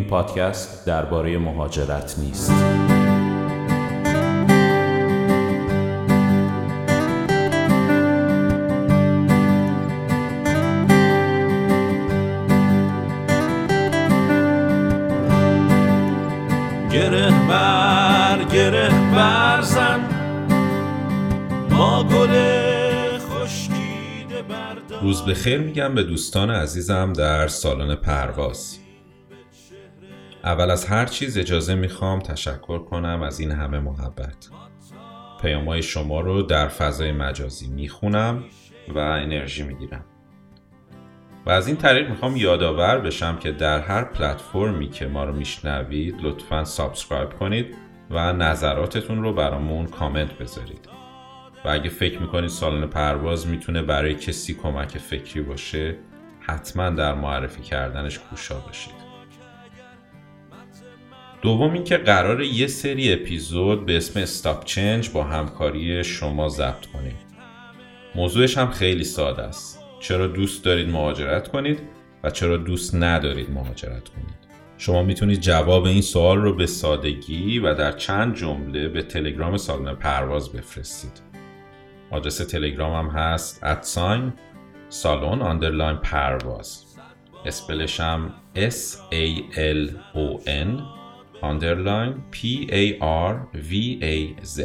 این پادکست درباره مهاجرت نیست. گره بر گره برزن ما گل خشکیده روز بخیر میگم به دوستان عزیزم در سالن پرواز. اول از هر چیز اجازه می‌خوام تشکر کنم از این همه محبت. پیامهای شما رو در فضای مجازی می‌خونم و انرژی می‌گیرم. و از این طریق می‌خوام یادآور بشم که در هر پلتفرمی که ما رو میشنوید لطفا subscribe کنید و نظراتتون رو برامون کامنت بذارید. و اگه فکر می‌کنید سالن پرواز می‌تونه برای کسی کمک فکری باشه حتما در معرفی کردنش کوشا باشید. دوم اینکه قرار یه سری اپیزود به اسم استاپ چنج با همکاری شما ضبط کنیم. موضوعش هم خیلی ساده است. چرا دوست دارید مهاجرت کنید و چرا دوست ندارید مهاجرت کنید؟ شما می‌تونید جواب این سوال رو به سادگی و در چند جمله به تلگرام سالن پرواز بفرستید. آدرس تلگرام هم هست at sign سالن underline پرواز. spell ش هم S A L O N underline P A R V A Z.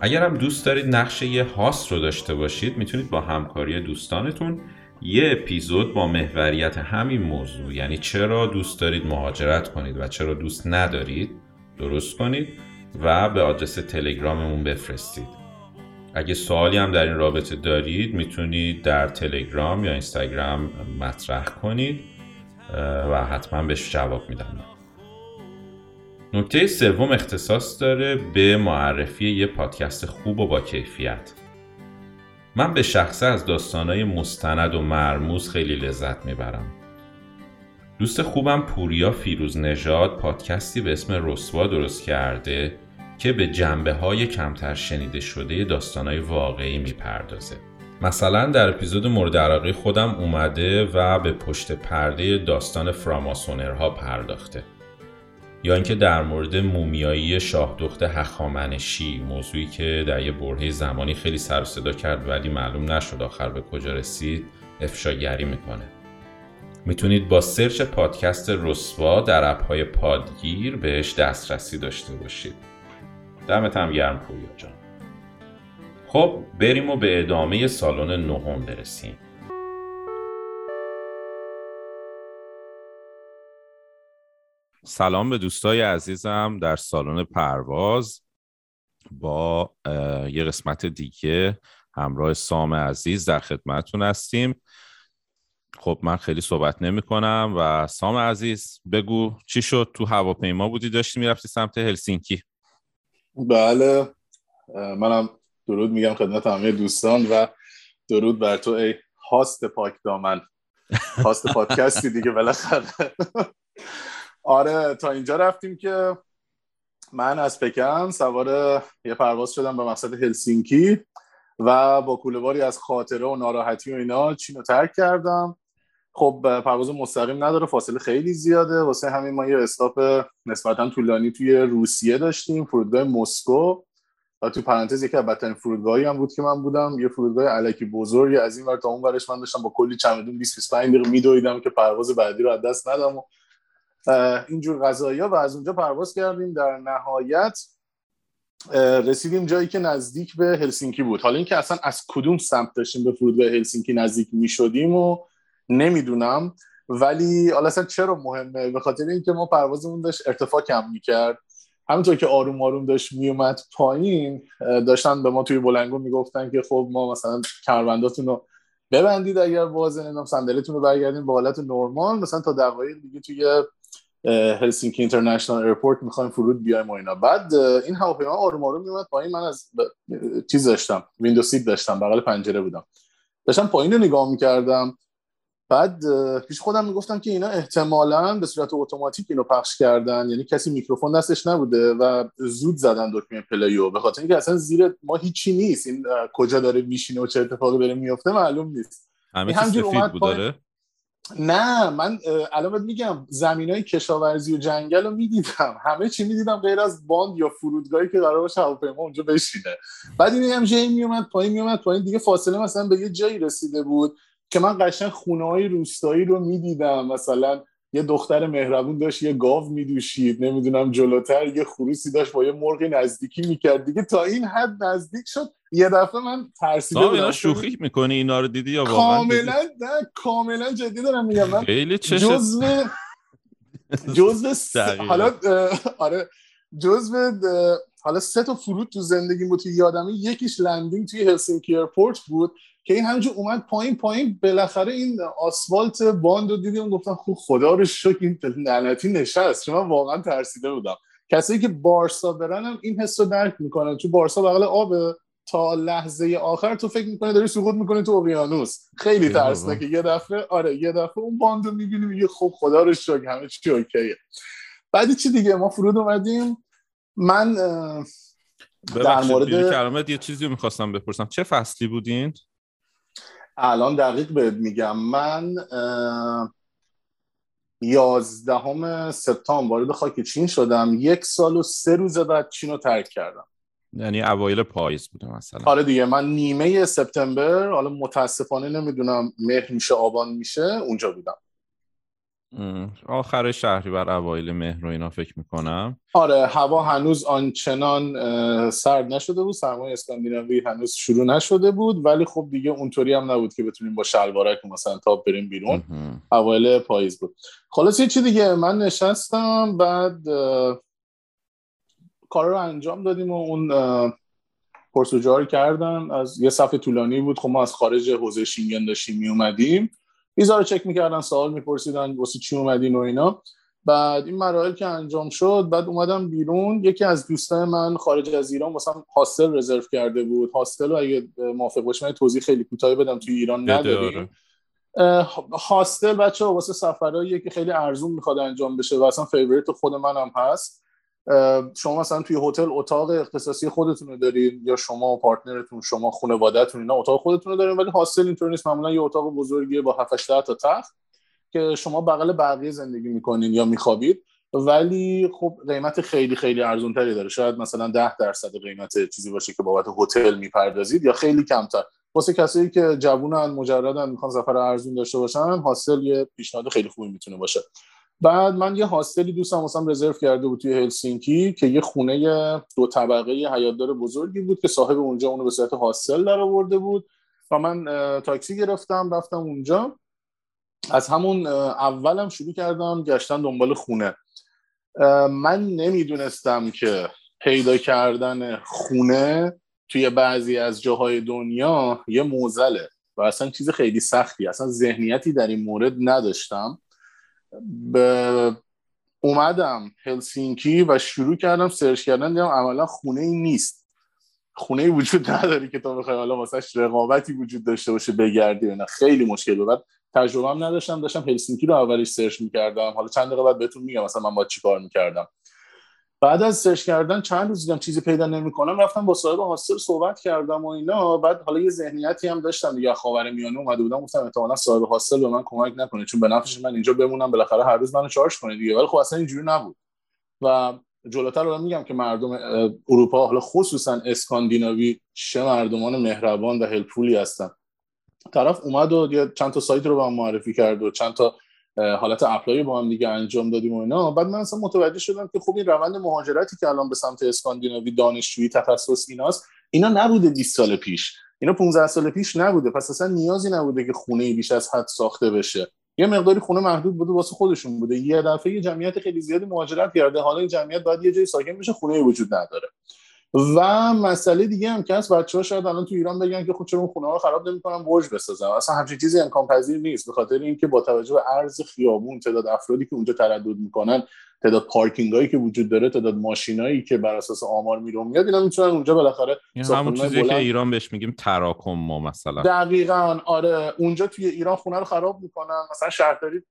اگر هم دوست دارید نقش یه host رو داشته باشید می‌تونید با همکاری دوستانتون یه اپیزود با محوریت همین موضوع یعنی چرا دوست دارید مهاجرت کنید و چرا دوست ندارید درست کنید و به آدرس تلگراممون بفرستید. اگه سوالی هم در این رابطه دارید می‌تونید در تلگرام یا اینستاگرام مطرح کنید و حتما بهش جواب میدم. نکته سوم اختصاص داره به معرفی یه پادکست خوب و با کیفیت. من به شخصه از داستانهای مستند و مرموز خیلی لذت می‌برم. دوست خوبم پوریا فیروز نژاد پادکستی به اسم رسوا درست کرده که به جنبه های کمتر شنیده شده داستانهای واقعی می‌پردازه. مثلا در اپیزود مورد علاقه خودم اومده و به پشت پرده داستان فراماسونرها پرداخته. یا اینکه در مورد مومیایی شاه دخت هخامنشی موضوعی که در یه برهه زمانی خیلی سر صدا کرد ولی معلوم نشد آخر به کجا رسید افشاگری می‌کنه. می‌تونید با سرچ پادکست رسوا در اپهای پادگیر بهش دسترسی داشته باشید. دمت هم گرم پویا جان. خب بریم و به ادامه سالن نهم برسیم. سلام به دوستای عزیزم در سالن پرواز با یه قسمت دیگه همراه سام عزیز در خدمتتون هستیم. خب من خیلی صحبت نمی کنم و سام عزیز بگو چی شد؟ تو هواپیما بودی داشتی می‌رفتی سمت هلسینکی؟ بله. منم درود میگم خدمت همه دوستان و درود بر تو ای هاست پاک دامن. هاست پادکستی دیگه بالاخره. آره تا اینجا رفتیم که من از پکن سوار یه پرواز شدم به مقصد هلسینکی و با کولواری از خاطره و ناراحتی و اینا چین رو ترک کردم. خب پرواز مستقیم نداره فاصله خیلی زیاده. واسه همین ما یه استاپ نسبتا طولانی توی روسیه داشتیم فرودگاه مسکو. و تو پرانتز یکی از بدترین فرودگاهی هم بود که من بودم. یه فرودگاه علکی بزرگی از این ور تا اون ورش من داشتم با کلی چمدون 20 25 دقیقه میدویدم که پرواز بعدی رو از دست ندم و اینجور غذایی ها و از اونجا پرواز کردیم. در نهایت رسیدیم جایی که نزدیک به هلسینکی بود. حالا اینکه اصلا از کدوم سمت داشتیم به فرودگاه هلسینکی نزدیک می شدیم و نمی‌دونم. ولی حالا اصلا چرا مهمه؟ به خاطر اینکه ما پروازمون داشت ارتفاع کم می‌کرد. همونطور که آروم آروم داشت میومد پایین داشتن به ما توی بلنگو می‌گفتن که خب ما مثلا کمربنداتون رو ببندید اگر واضح نمی‌دونم صندلیتون رو برگردین به حالت نرمال. مثلا تا دقایق دیگه توی هلسینکی International Airport می‌خوایم فرود بیایم و اینا. بعد این هواپیما آروم آروم میومد پایین. من از چیز داشتم window seat داشتم بغل پنجره بودم. داشتم پایین رو نگاه می‌کردم. بعد پیش خودم می‌گفتم که اینا احتمالا به صورت اتوماتیک اینو پخش کردن. یعنی کسی میکروفون دستش نبوده و زود زدن دکمه play و. به خاطر اینکه اصلا زیر ما هیچی نیست. این کجا داره میشینه و چه اتفاقی داره میفته معلوم نیست. همه چیز سفید بود داره؟ نه من الان میگم زمین های کشاورزی و جنگل رو می‌دیدم. همه چی می‌دیدم غیر از باند یا فرودگاهی که قرار باشه هواپیما اونجا بشینه. بعد این هم جایی میومد پایین میومد پایین دیگه فاصله مثلا به یه جایی رسیده بود که من قشنگ خونه های روستایی رو می‌دیدم. مثلا یه دختر مهربون داشت یه گاو میدوشید نمی‌دونم جلوتر یه خروسی داشت با یه مرغی نزدیکی می‌کرد. دیگه تا این حد نزدیک شد یه دفعه من ترسیده بودم. شوخی می‌کنی؟ اینا رو دیدی یا واقعا کاملا نه کاملا جدی دارم میگم. من خیلی جزو جزو حالا آره جزو حالا سه تا فرود تو زندگی بود توی یادمه. یکیش landing توی هلسینکی airport بود که این همینجور اومد پایین پایین بالاخره این آسفالت باند رو دیدیم گفتم خوب خدا رو شکر این لعنتی نشست. چون من واقعا ترسیده بودم. کسایی که بارسا برن هم این حس رو درک می‌کنن. چون بارسا بغل آب تا لحظه آخر تو فکر می‌کنه داری سقوط می‌کنه تو اقیانوس. خیلی ترسناکه. یه دفعه آره یه دفعه اون باند رو می‌بینی میگه خب خدا رو شکر همه چی اوکیه. بعد چی دیگه؟ ما فرود اومدیم. من در مورد کلمت یه چیزی رو می‌خواستم بپرسم. چه فصلی بودین؟ الان دقیق بهت میگم. من یازدهم سپتامبر وارد خاک چین شدم. یک سال و سه روز بعد چین رو ترک کردم. یعنی اوایل پاییز بوده مثلا. آره دیگه من نیمه سپتامبر حالا متاسفانه نمی‌دونم مهر میشه آبان میشه اونجا بودم. آخر شهری بر اوایل مهر و اینا فکر می‌کنم. آره هوا هنوز آنچنان سرد نشده بود سرمایه اسکاندیناوی هنوز شروع نشده بود ولی خب دیگه اونطوری هم نبود که بتونیم با شلوارک مثلا تا بریم بیرون. اوایل پاییز بود. خلاص یه چی دیگه من نشستم بعد کار رو انجام دادیم و اون پرس و جو کردن. از یه صف طولانی بود. خب ما از خارج حوزه شینگن داشتیم می اومدیم ویزا رو چک می‌کردن سوال میپرسیدن واسه چی اومدین و اینا. بعد این مراحل که انجام شد بعد اومدم بیرون. یکی از دوستان من خارج از ایران واسه hostel رزرو کرده بود. hostel رو اگه موافق باشم توضیح خیلی کوتاهی بدم توی ایران نداریم. hostel بچه واسه سفرهاییه که خیلی ارزون می‌خواد انجام بشه و اصلا favorite خود منم هست. شما مثلا توی هتل اتاق اختصاصی خودتون رو دارید یا شما و پارتنرتون شما خانوادهتون اینا اتاق خودتون رو دارین ولی حاصل اینطور نیست. معمولا یه اتاق بزرگیه با 7 تا تخت که شما بغل بقیه زندگی می‌کنین یا میخوابید. ولی خب قیمت خیلی خیلی ارزون تری داره. شاید مثلا 10 درصد قیمت چیزی باشه که بابت هتل می‌پردازید یا خیلی کمتر. واسه کسایی که جوونن مجردن می‌خوان سفر ارزون داشته باشن حاصل یه پیشنهاد خیلی خوبی می‌تونه باشه. بعد من یه هاستلی دوستم واسم رزرو کرده بود توی هلسینکی که یه خونه دو طبقه حیاتدار بزرگی بود که صاحب اونجا اونو به صورت هاستل در آورده بود و من تاکسی گرفتم رفتم اونجا. از همون اولم شروع کردم گشتن دنبال خونه. من نمی‌دونستم که پیدا کردن خونه توی بعضی از جاهای دنیا یه موزله و اصلا چیز خیلی سختی اصلا ذهنیتی در این مورد نداشتم. به اومدم هلسینکی و شروع کردم search کردن دیدم عملا خونه ای نیست. خونه ای وجود نداری که تو بخوای حالا واسش رقابتی وجود داشته باشه بگردی نه خیلی مشکل بود. تجربه هم نداشتم داشتم هلسینکی رو اولش search می‌کردم. حالا چند دقیقه بعد بهتون میگم مثلا من با چیکار می‌کردم. بعد از search کردن چند روز دیدم چیزی پیدا نمی‌کنم رفتم با صاحب hostel صحبت کردم و اینا. بعد حالا یه ذهنیتی هم داشتم دیگه میانه اومده بودم گفتم احتمالاً صاحب هاستل به من کمک نکنه چون به نفعش من اینجا بمونم بالاخره هر روز منو چارج کنه دیگه. ولی خب اصلا اینجوری نبود. و جلوتر رو میگم که مردم اروپا حالا خصوصا اسکاندیناوی چه مردمان مهربان و هلپفولی هستن. طرف اومد و چند تا سایت رو به معرفی کرد و چند تا حالت اپلای با هم دیگه انجام دادیم و اینا. بعد من اصلا متوجه شدم که خب این روند مهاجرتی که الان به سمت اسکاندیناوی دانشجویی تخصص ایناست اینا نبوده 20 سال پیش. اینا 15 سال پیش نبوده. پس اصلا نیازی نبوده که خونه بیش از حد ساخته بشه. یه مقداری خونه محدود بوده واسه خودشون بوده. یه دفعه یه جمعیت خیلی زیادی مهاجرت کرده. حالا این جمعیت باید یه جای ساکن بشه خونه وجود نداره. و مسئله دیگه هم که هست بچه ها شاید الان تو ایران بگن که خود خب چرا خونه ها خراب نمی‌کنن برج بسازن. اصلا همچین چیزی امکان پذیر نیست به خاطر اینکه با توجه به ارز خیابون تعداد افرادی که اونجا تردد می‌کنن تعداد پارکینگ هایی که وجود داره تعداد ماشینایی که بر اساس آمار میرون میاد اینا می‌تونن اونجا بالاخره همون چیزی که ایران بهش میگیم تراکم ما مثلا. دقیقا آره. اونجا توی ایران خونه رو خراب می‌کنن مثلا شهرداری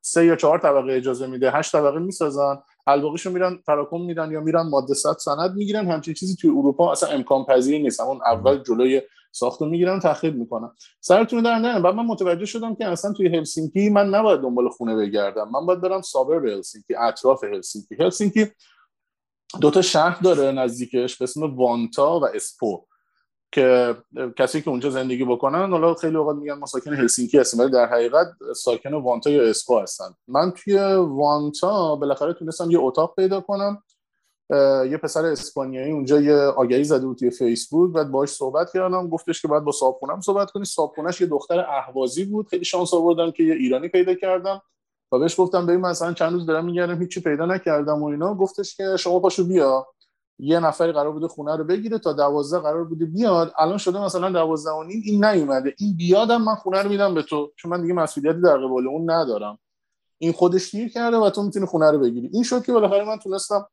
سه یا چهار طبقه اجازه میده هشت طبقه می‌سازن. الباقیشو میرن تراکم میدن یا میرن ماده صد سند می‌گیرن. همچین چیزی توی اروپا اصلا امکان پذیر نیست. همون اول جلوی ساختو می‌گیرن تخریب می‌کنن. سرتون در نه بعد من متوجه شدم که اصلا توی هلسینکی من نباید دنبال خونه بگردم. من باید برم سابر هلسینکی اطراف هلسینکی. هلسینکی دو تا شهر داره نزدیکش به اسم وانتا و اسپو. که کسی که اونجا زندگی بکنن حالا خیلی اوقات میگن ما ساکن هلسینکی هستیم ولی در حقیقت ساکن وانتا یا اسپو هستن. من توی وانتا بالاخره تونستم یه اتاق پیدا کنم یه پسر اسپانیایی اونجا یه آگهی زده بود توی فیسبوک بعد باهاش صحبت کردم گفتش که بعد با صاحبخونم صحبت کنی. صاحبخونه‌اش یه دختر اهوازی بود خیلی شانس آوردم که یه ایرانی پیدا کردم و بهش گفتم ببین مثلا چند روز دارم میگردم هیچی پیدا نکردم و اینا. گفتش که شما پاشو بیا. یه نفری قرار بوده خونه رو بگیره تا دوازده قرار بوده بیاد. الان شده مثلا دوازده و نیم این نیومده. این بیادم من خونه رو میدم به تو. چون من دیگه مسئولیتی در قبال اون ندارم. این خودش گیر کرده و تو می‌تونی خونه رو بگیری. این شد که بالاخره من تونستم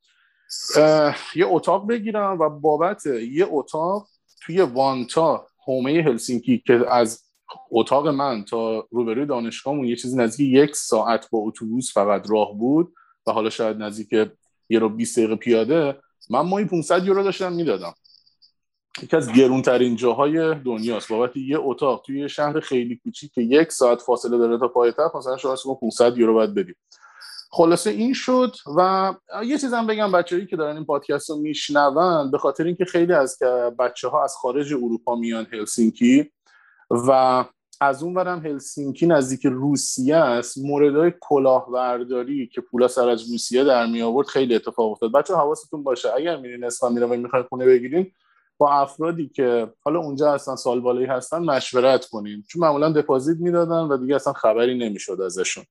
یه اتاق بگیرم و بابت یه اتاق توی وانتا هومه هلسینکی که از اتاق من تا روبروی دانشگاهمون یه چیزی نزدیک یک ساعت با اتوبوس فقط راه بود و حالا شاید نزدیک یه رو 20 دقیقه پیاده من ماهی 500 یورو داشتم می‌دادم. یکی از گرونترین جاهای دنیاست. بابت یه اتاق توی یه شهر خیلی کوچیک که یک ساعت فاصله داره تا پایتخت مثلا شما 500 یورو باید بدیم. خلاصه این شد و یه چیزم بگم بچه‌ای که دارن این پادکست رو میشنون به خاطر اینکه خیلی از بچه ها از خارج اروپا میان هلسینکی و از اون برم هلسینکی نزدیک روسیه است موردهای کلاهبرداری که پولا سر از روسیه در می آورد خیلی اتفاق افتاد. بچه حواستون باشه اگر میرین اسکاندیناوی و می‌خواین خونه بگیرین با افرادی که حالا اونجا هستن سال بالایی هستن مشورت کنین. چون معمولا دپازیت می‌دادن و دیگه اصلا خبری نمی‌شد ازشون.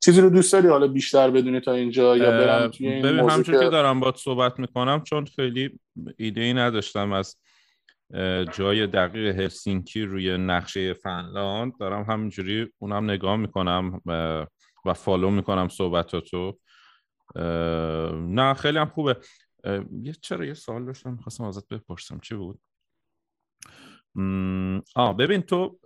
چیزی رو دوست داری؟ حالا بیشتر بدونی تا اینجا یا برم توی این ببین همچون که... دارم باید صحبت می‌کنم چون خیلی ایده ای نداشتم از جای دقیق هلسینکی روی نقشه فنلاند دارم همینجوری اونم نگاه می‌کنم و فالو می‌کنم صحبتاتو. نه خیلی هم خوبه. یه چرا یه سوال داشتم می‌خواستم ازت بپرسم. چی بود؟ آه ببین تو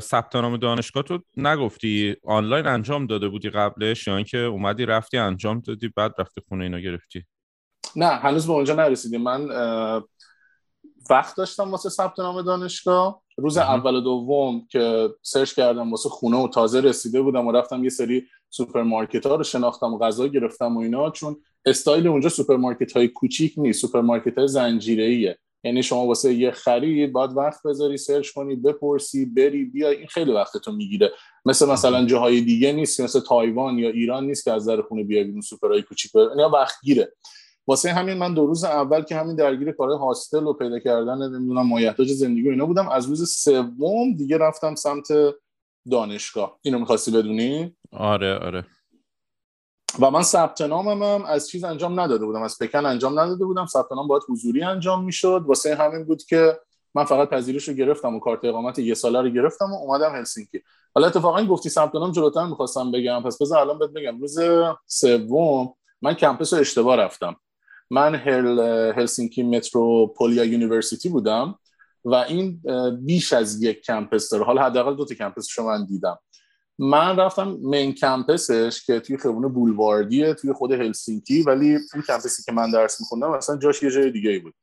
ثبت نام دانشگاه تو نگفتی آنلاین انجام داده بودی قبلش یا اینکه اومدی رفتی انجام دادی بعد رفتی خونه اینا گرفتی؟ نه هنوز به اونجا نرسیدیم. من وقت داشتم واسه ثبت نام دانشگاه. روز اول و دوم که search کردم واسه خونه و تازه رسیده بودم و رفتم یه سری سوپرمارکت ها رو شناختم و غذا گرفتم و اینا چون استایل اونجا سوپرمارکت های کوچیک نیست سوپرمارکت های زنجیره یعنی شما واسه یه خرید باید وقت بذاری search کنی بپرسی بری بیا این خیلی وقتتون می‌گیره. مثل مثلا جاهای دیگه نیست مثل تایوان یا ایران نیست که از در خونه بیای بیرون سوپرهای کوچیک اینا وقت گیره واسه همین من دو روز اول که همین درگیر کار هاستل رو پیدا کردن نمی‌دونم مایحتاج زندگی و اینا بودم. از روز سوم دیگه رفتم سمت دانشگاه. اینو می‌خواستی بدونی؟ آره آره. و من ثبت نامم هم از چیز انجام نداده بودم. از پکن انجام نداده بودم. ثبت نام باید حضوری انجام می‌شد. واسه همین بود که من فقط پذیرش رو گرفتم و کارت اقامت یه ساله رو گرفتم و اومدم هلسینکی. حالا اتفاقا گفتی ثبت نام جلوتر می‌خواستم بگم. پس بذار الان بهت بگم. روز سوم من campus رو اشتباه رفتم. من هل... هلسینکی متروپولیا University بودم و این بیش از یک campus داره. حالا حداقل دو تا campus رو من دیدم. من رفتم main campus ش که توی خیابون بولواردیه توی خود هلسینکی ولی اون campus ی که من درس میخوندم مثلا جاش یه جای دیگه ای بود.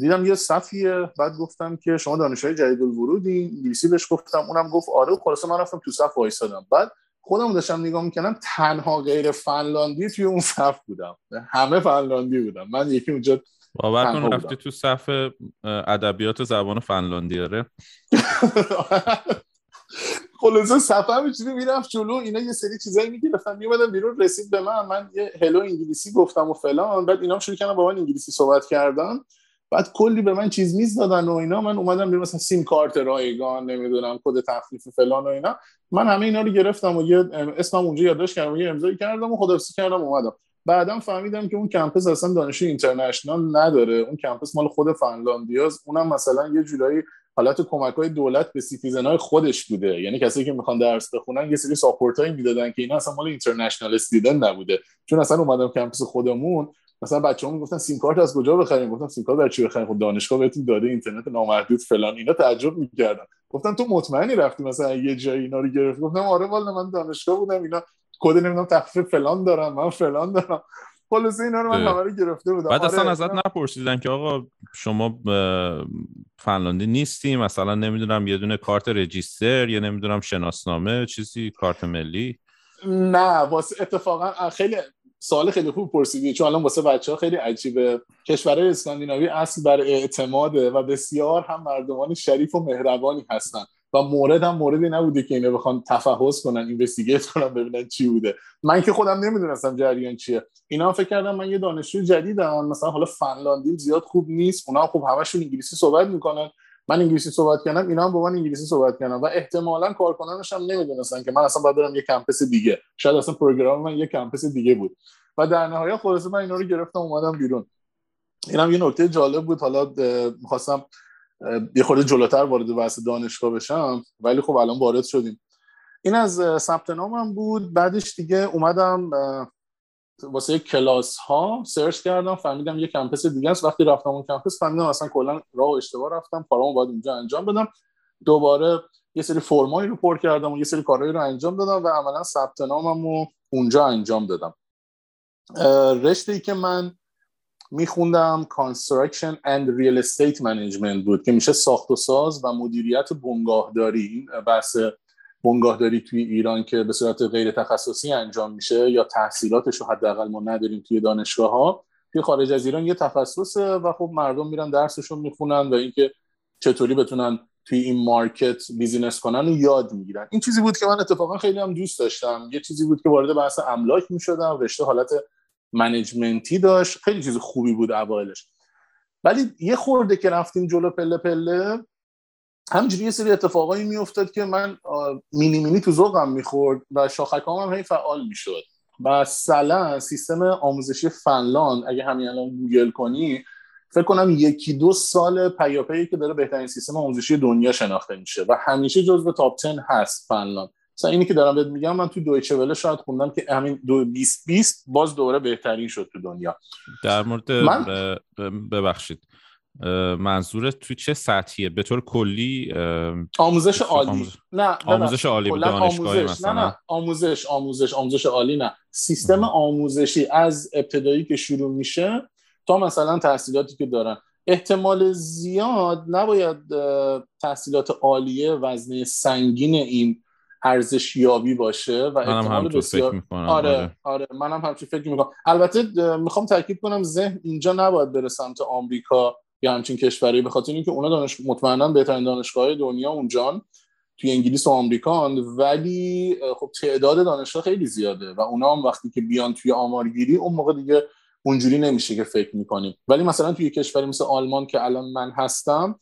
دیدم یه صفیه بعد گفتم که شما دانشجوی جدید الورودی انگلیسی بهش گفتم اونم گفت آره خلاصه من رفتم تو صف وایسادم. بعد خودم داشتم نگاه می‌کنم تنها غیر فنلاندی توی اون صف بودم. همه فنلاندی بودم. من یکی اونجا باور کن رفتی تو صف ادبیات زبان فنلاندی آره؟ خلاصه صفحه همینجوری می‌رفت جلو. اینا یه سری چیزایی می‌گرفتن میومدن بیرون رسید به من. من یه هلو انگلیسی گفتم و فلان. بعد اینا شروع کردن با من انگلیسی صحبت کردن. بعد کلی به من چیز میز دادن و اینا. من اومدم بیرون مثلا سیم کارت رایگان نمی‌دونم کد تخفیف فلان و اینا. من همه اینا رو گرفتم و یه اسمم اونجا یادداشت کردم و یه امضایی کردم و خدافظی کردم اومدم. بعدم فهمیدم که اون campus اصلا دانشجو international نداره. اون campus مال خود فنلاندیاست. اونم مثلا یه جورایی حالت کمک های دولت به citizen های خودش بوده. یعنی کسی که می‌خوان درس بخونن یه سری support هایی می‌دادن که اینا اصلا مال international student نبوده. چون اصلا اومدم campus خودمون مثلا بچه‌ها می‌گفتن سیم کارت از کجا بخریم؟ گفتم سیم کارت چی بخریم؟ خب دانشگاه بهتون داده اینترنت نامحدود فلان. اینا تعجب می‌کردن. گفتم تو مطمئنی رفتی مثلا یه جایی اینا رو گرفتی؟ گفتم آره والا من دانشگاه بودم اینا کد نمی‌دونم تخفیف فلان دارم من فلان دارم. خلاص اینا رو من همه گرفته بودم. بعد اصلا آره، ازت نپرسیدن که آقا شما فنلاندی نیستی مثلا نمی‌دونم یه دونه کارت رجیستر یا نمی‌دونم شناسنامه چیزی کارت ملی. نه واسه اتفاقا خیلی سوال خیلی خوب پرسیدی چون الان واسه بچه ها خیلی عجیبه. کشورهای اسکاندیناوی اصل بر اعتماده و بسیار هم مردمان شریف و مهربانی هستن و مورد هم موردی نبوده که اینا بخوان تفحص کنن اینوستیگیت کنن ببینن چی بوده. من که خودم نمی‌دونستم جریان چیه. اینا هم فکر کردم من یه دانشجو جدیدم. مثلا حالا فنلاندی زیاد خوب نیست. اونا خوب همشون انگلیسی صحبت می‌کنن. من انگلیسی صحبت کردم اینا هم با من انگلیسی صحبت کردن و احتمالا کارکنانش هم نمی‌دونستن که من اصلا باید برم یه کمپس دیگه. شاید اصلا پروگرام من یه کمپس دیگه بود. و در نهایت خلاصه من اینا رو گرفتم اومدم بیرون. اینم یه نکته جالب بود. حالا می‌خواستم یه خورده جلوتر وارد بحث دانشگاه بشم ولی خب الان وارد شدیم. این از ثبت نامم بود. بعدش دیگه اومدم واسه کلاس ها سرچ کردم فهمیدم یه کمپس دیگه است. وقتی رفتم اون کمپس فهمیدم اصلا کلا راه اشتباه رفتم. کارامو باید اونجا انجام بدم. دوباره یه سری فرمایی رو پر کردم و یه سری کارهایی رو انجام دادم و عملا ثبت نامم رو اونجا انجام دادم. رشته ای که من میخوندم Construction and Real Estate Management بود که میشه ساخت و ساز و مدیریت بنگاهداری. این بحث بنگاهداری توی ایران که به صورت غیر تخصصی انجام میشه یا تحصیلاتش رو حداقل ما نداریم توی دانشگاه ها توی خارج از ایران یه تخصصه و خب مردم میرن درسشون می‌خونن و اینکه چطوری بتونن توی این market business کنن و یاد می‌گیرن. این چیزی بود که من اتفاقا خیلی هم دوست داشتم. یه چیزی بود که وارد بحث املاک می‌شدم رشته حالت management ی داشت. خیلی چیز خوبی بود اوایلش. ولی یه خورده که رفتیم جلو پله پله همینجوری یه سری اتفاقایی میافتاد که من مینی مینی تو ذوقم می‌خورد و شاخکام هم هی فعال می‌شد. مثلا سیستم آموزشی فنلاند اگه همین الان گوگل کنی فکر کنم یکی دو سال پیاپی که داره بهترین سیستم آموزشی دنیا شناخته میشه و همیشه جزو top 10 هست فنلاند. مثلا اینی که دارم بهت میگم من تو دویچه وله شاید خوندم که همین دو 20 20 باز دوره بهترین شد تو دنیا. در مورد من... ببخشید. منظور تو چه سطحیه؟ به طور کلی آموزش عالی. آموز... نه آموزش عالی دانشگاهی مثلا. نه نه. آموزش آموزش آموزش عالی نه. سیستم آموزشی از ابتدایی که شروع میشه تا مثلا تحصیلاتی که دارن. احتمال زیاد نباید تحصیلات عالیه وزنه سنگین این ارزش یابی باشه و احتمال بسیار فکر آره, آره. آره. منم همچین فکر می‌کنم. البته می‌خوام تاکید کنم ذهن اینجا نباید بره سمت آمریکا. یا همچین کشوری به خاطر اینکه اونا دانش مطمئنا بهترین دانشگاه دنیا اونجان. توی انگلیس و آمریکا ولی خب تعداد دانشگاه خیلی زیاده و اونا هم وقتی که بیان توی آمارگیری اون موقع دیگه اونجوری نمیشه که فکر می‌کنیم. ولی مثلا توی کشوری مثل آلمان که الان من هستم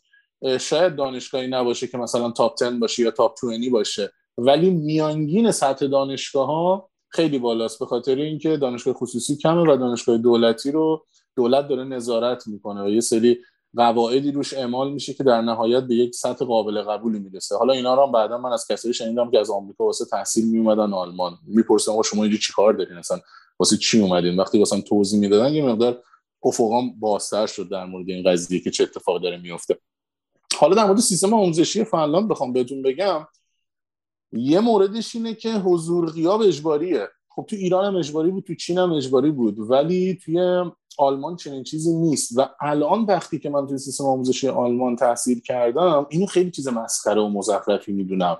شاید دانشگاهی نباشه که مثلا تاپ 10 باشه یا تاپ 20 باشه. ولی میانگین سطح دانشگاه ها خیلی بالاست به خاطر اینکه دانشگاه خصوصی کمه و دانشگاه دولتی رو دولت داره نظارت می‌کنه و یه سری قواعدی روش اعمال میشه که در نهایت به یک سطح قابل قبولی می‌رسه. حالا اینا رو بعدا من از کسایی شنیدم که از آمریکا واسه تحصیل میومدن آلمان. می‌پرسم شما اینجا چیکار دارین؟ اصلا واسه چی اومدین؟ وقتی واسه توضیح می‌دادن یه مقدار افقام بازتر شد در مورد این قضیه که چه اتفاقی داره میفته حالا در مورد سیستم آموزشی فنلاند بخوام بهتون بگم یه موردش اینه که حضور غیاب اجباریه. خب تو ایران هم اجباری بود تو چین هم اجباری بود ولی توی آلمان چنین چیزی نیست. و الان وقتی که من توی سیستم آموزشی آلمان تحصیل کردم اینو خیلی چیز مسخره و مزخرفی می‌دونم.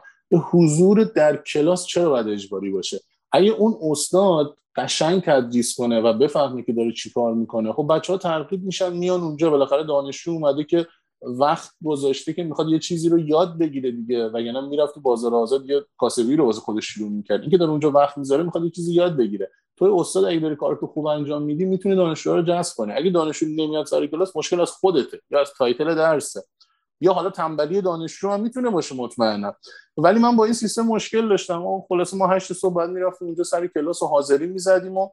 حضور در کلاس چرا باید اجباری باشه؟ اگه اون استاد قشنگ تدریس کنه و بفهمه که داره چیکار می‌کنه خب بچه ها ترغیب میشن میان اونجا. بالاخره دانشجو اومده که وقت گذاشته که می‌خواد یه چیزی رو یاد بگیره دیگه. و یعنی می‌رفت بازار آزاد یه کاسبی رو واسه خودش شروع می‌کرد. اینکه داره اونجا وقت می‌ذاره می‌خواد یه چیزی یاد بگیره. تو استاد اگه داری کارتو خوب انجام میدی می‌تونی دانشجو رو جذب کنی. اگه دانشجو نمیاد سر کلاس مشکل از خودته یا از تایتل درسه. یا حالا تنبلی دانشجو هم می‌تونه باشه مطمئنا. ولی من با این سیستم مشکل داشتم. و خلاصه ما هشت صبح بعد می‌رفتیم اونجا سر کلاس و حاضری می‌زدیم و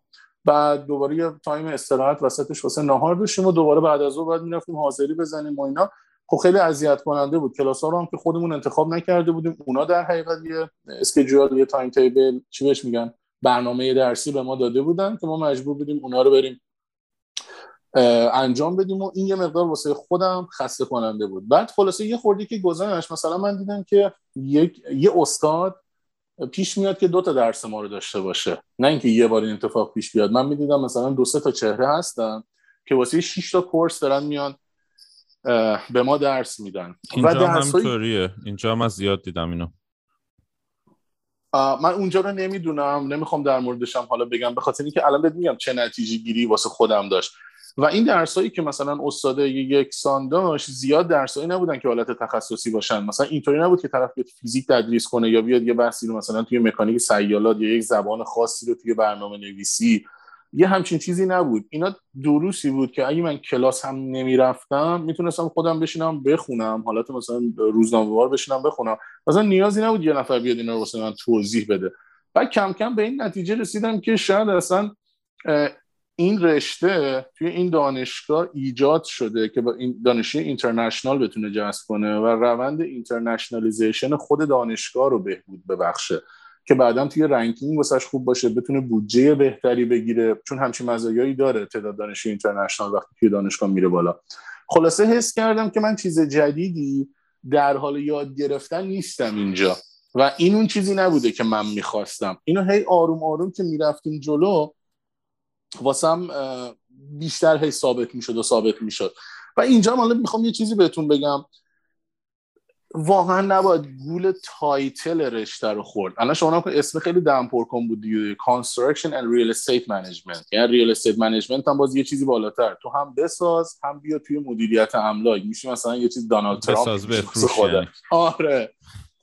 بعد دوباره یه تایم استراحت وسطش واسه نهار داشتیم و دوباره بعد از اون بعد می‌رفتیم حاضری بزنیم و اینا. خب خیلی اذیت کننده بود. کلاس ها رو هم که خودمون انتخاب نکرده بودیم. اونا در حقیقت یه schedule یه timetable چی بهش میگن؟ برنامه درسی به ما داده بودن که ما مجبور بودیم اونا رو بریم انجام بدیم و این یه مقدار واسه خودم خسته کننده بود. بعد خلاصه یه خوردی که گذشت مثلا من دیدم که یک یه استاد پیش میاد که دو تا درس ما رو داشته باشه. نه اینکه یه بار این اتفاق پیش بیاد. من می‌دیدم مثلا دو سه تا چهره هستن که واسه 6 تا کورس دارن میان به ما درس میدن. اینجا هم همینطوریه. اینجا هم زیاد دیدم اینو. من اونجا رو نمی‌دونم نمی‌خوام در موردشم حالا بگم به خاطر اینکه الان بهت میگم چه نتیجه گیری واسه خودم داشت. و این درسایی که مثلا استاد یک سان داشت زیاد درسایی نبودن که حالت تخصصی باشن. مثلا اینطوری نبود که طرف بیاد فیزیک تدریس کنه یا بیاد یه بحثی رو مثلا توی مکانیک سیالات یا یک زبان خاصی رو توی برنامه نویسی یه همچین چیزی نبود. اینا دروسی بود که اگه من کلاس هم نمی‌رفتم می‌تونستم خودم بشینم بخونم. حالت مثلا روزنامه‌وار بشینم بخونم. مثلا نیازی نبود یه نفر بیاد اینا رو واسه من توضیح بده. بعد کم کم به این نتیجه رسیدم که شاید اصلا این رشته توی این دانشگاه ایجاد شده که با این دانشجوی international بتونه جذب کنه و روند internationalization خود دانشگاه رو بهبود ببخشه. که بعدا توی رنکینگ واسش خوب باشه بتونه بودجه بهتری بگیره چون همچین مزایایی داره تعداد دانشجوی اینترنشنال وقتی توی دانشگاه میره بالا. خلاصه حس کردم که من چیز جدیدی در حال یاد گرفتن نیستم اینجا. و این اون چیزی نبوده که من می‌خواستم. اینو هی آروم آروم که می‌رفتیم جلو واسم بیشتر هی ثابت می‌شد و ثابت می‌شد. و اینجا حالا می‌خوام یه چیزی بهتون بگم. واقعا نباید گول title رشته رو خورد. الان شما که اسم خیلی دم کن بود دیگه. Construction and Real Estate Management. یعنی Real Estate Management هم باز یه چیزی بالاتر. تو هم بساز هم بیا توی مدیریت املاک. میشه مثلا یه چیز دانالد ترامپ بساز یعنی. آره.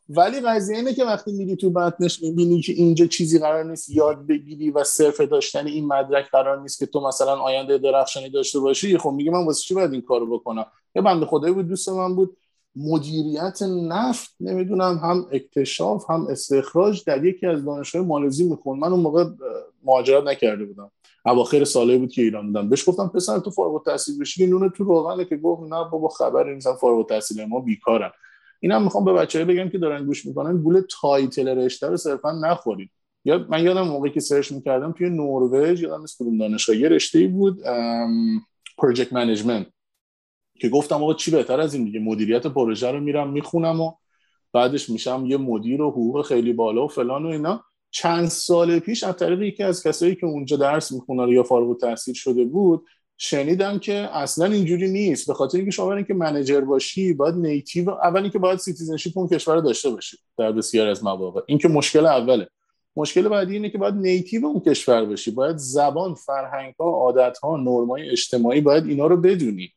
ولی قضیه اینه که وقتی میری تو بطنش می‌بینی که اینجا چیزی قرار نیست یاد بگیری و صرف داشتن این مدرک قرار نیست که تو مثلا آینده درخشانی داشته باشی خب میگه من واسه چی باید این کارو بکنم؟ یه بنده خدایی بود دوست من بود. مدیریت نفت نمی‌دونم هم اکتشاف هم استخراج در یکی از دانشگاه مالزی میخون من اون موقع مهاجرت نکرده بودم. اواخر ساله بود که ایران بودم. بهش گفتم پسر تو فارغ التحصیل بشی نون تو روغنه که گفت نه بابا خبری نیست فارغ التحصیل ما بیکارن. اینم می‌خوام به بچه‌ها بگم که دارن گوش می‌کنن گول title رشته رو صرفا نخورید. یا من یادم موقعی که search می‌کردم توی نروژ یادم نیست دانشگاه یه رشته بود project management. که گفتم آقا چی بهتر از این دیگه؟ مدیریت پروژه رو میرم می‌خونم و بعدش میشم یه مدیر و حقوق خیلی بالا و فلان و اینا. چند سال پیش از طریق یکی از کسایی که اونجا درس می‌خونه یا فارغ التحصیل شده بود شنیدم که اصلا اینجوری نیست. به خاطر اینکه شما اینکه manager باشی باید native اول اینکه باید citizenship اون کشور رو داشته باشی در بسیار از مواقع. این که مشکل اوله. مشکل بعدی اینه که باید native اون کشور باشی. باید زبان فرهنگ ها عادت ها نرمای اجتماعی باید اینا رو بدونی.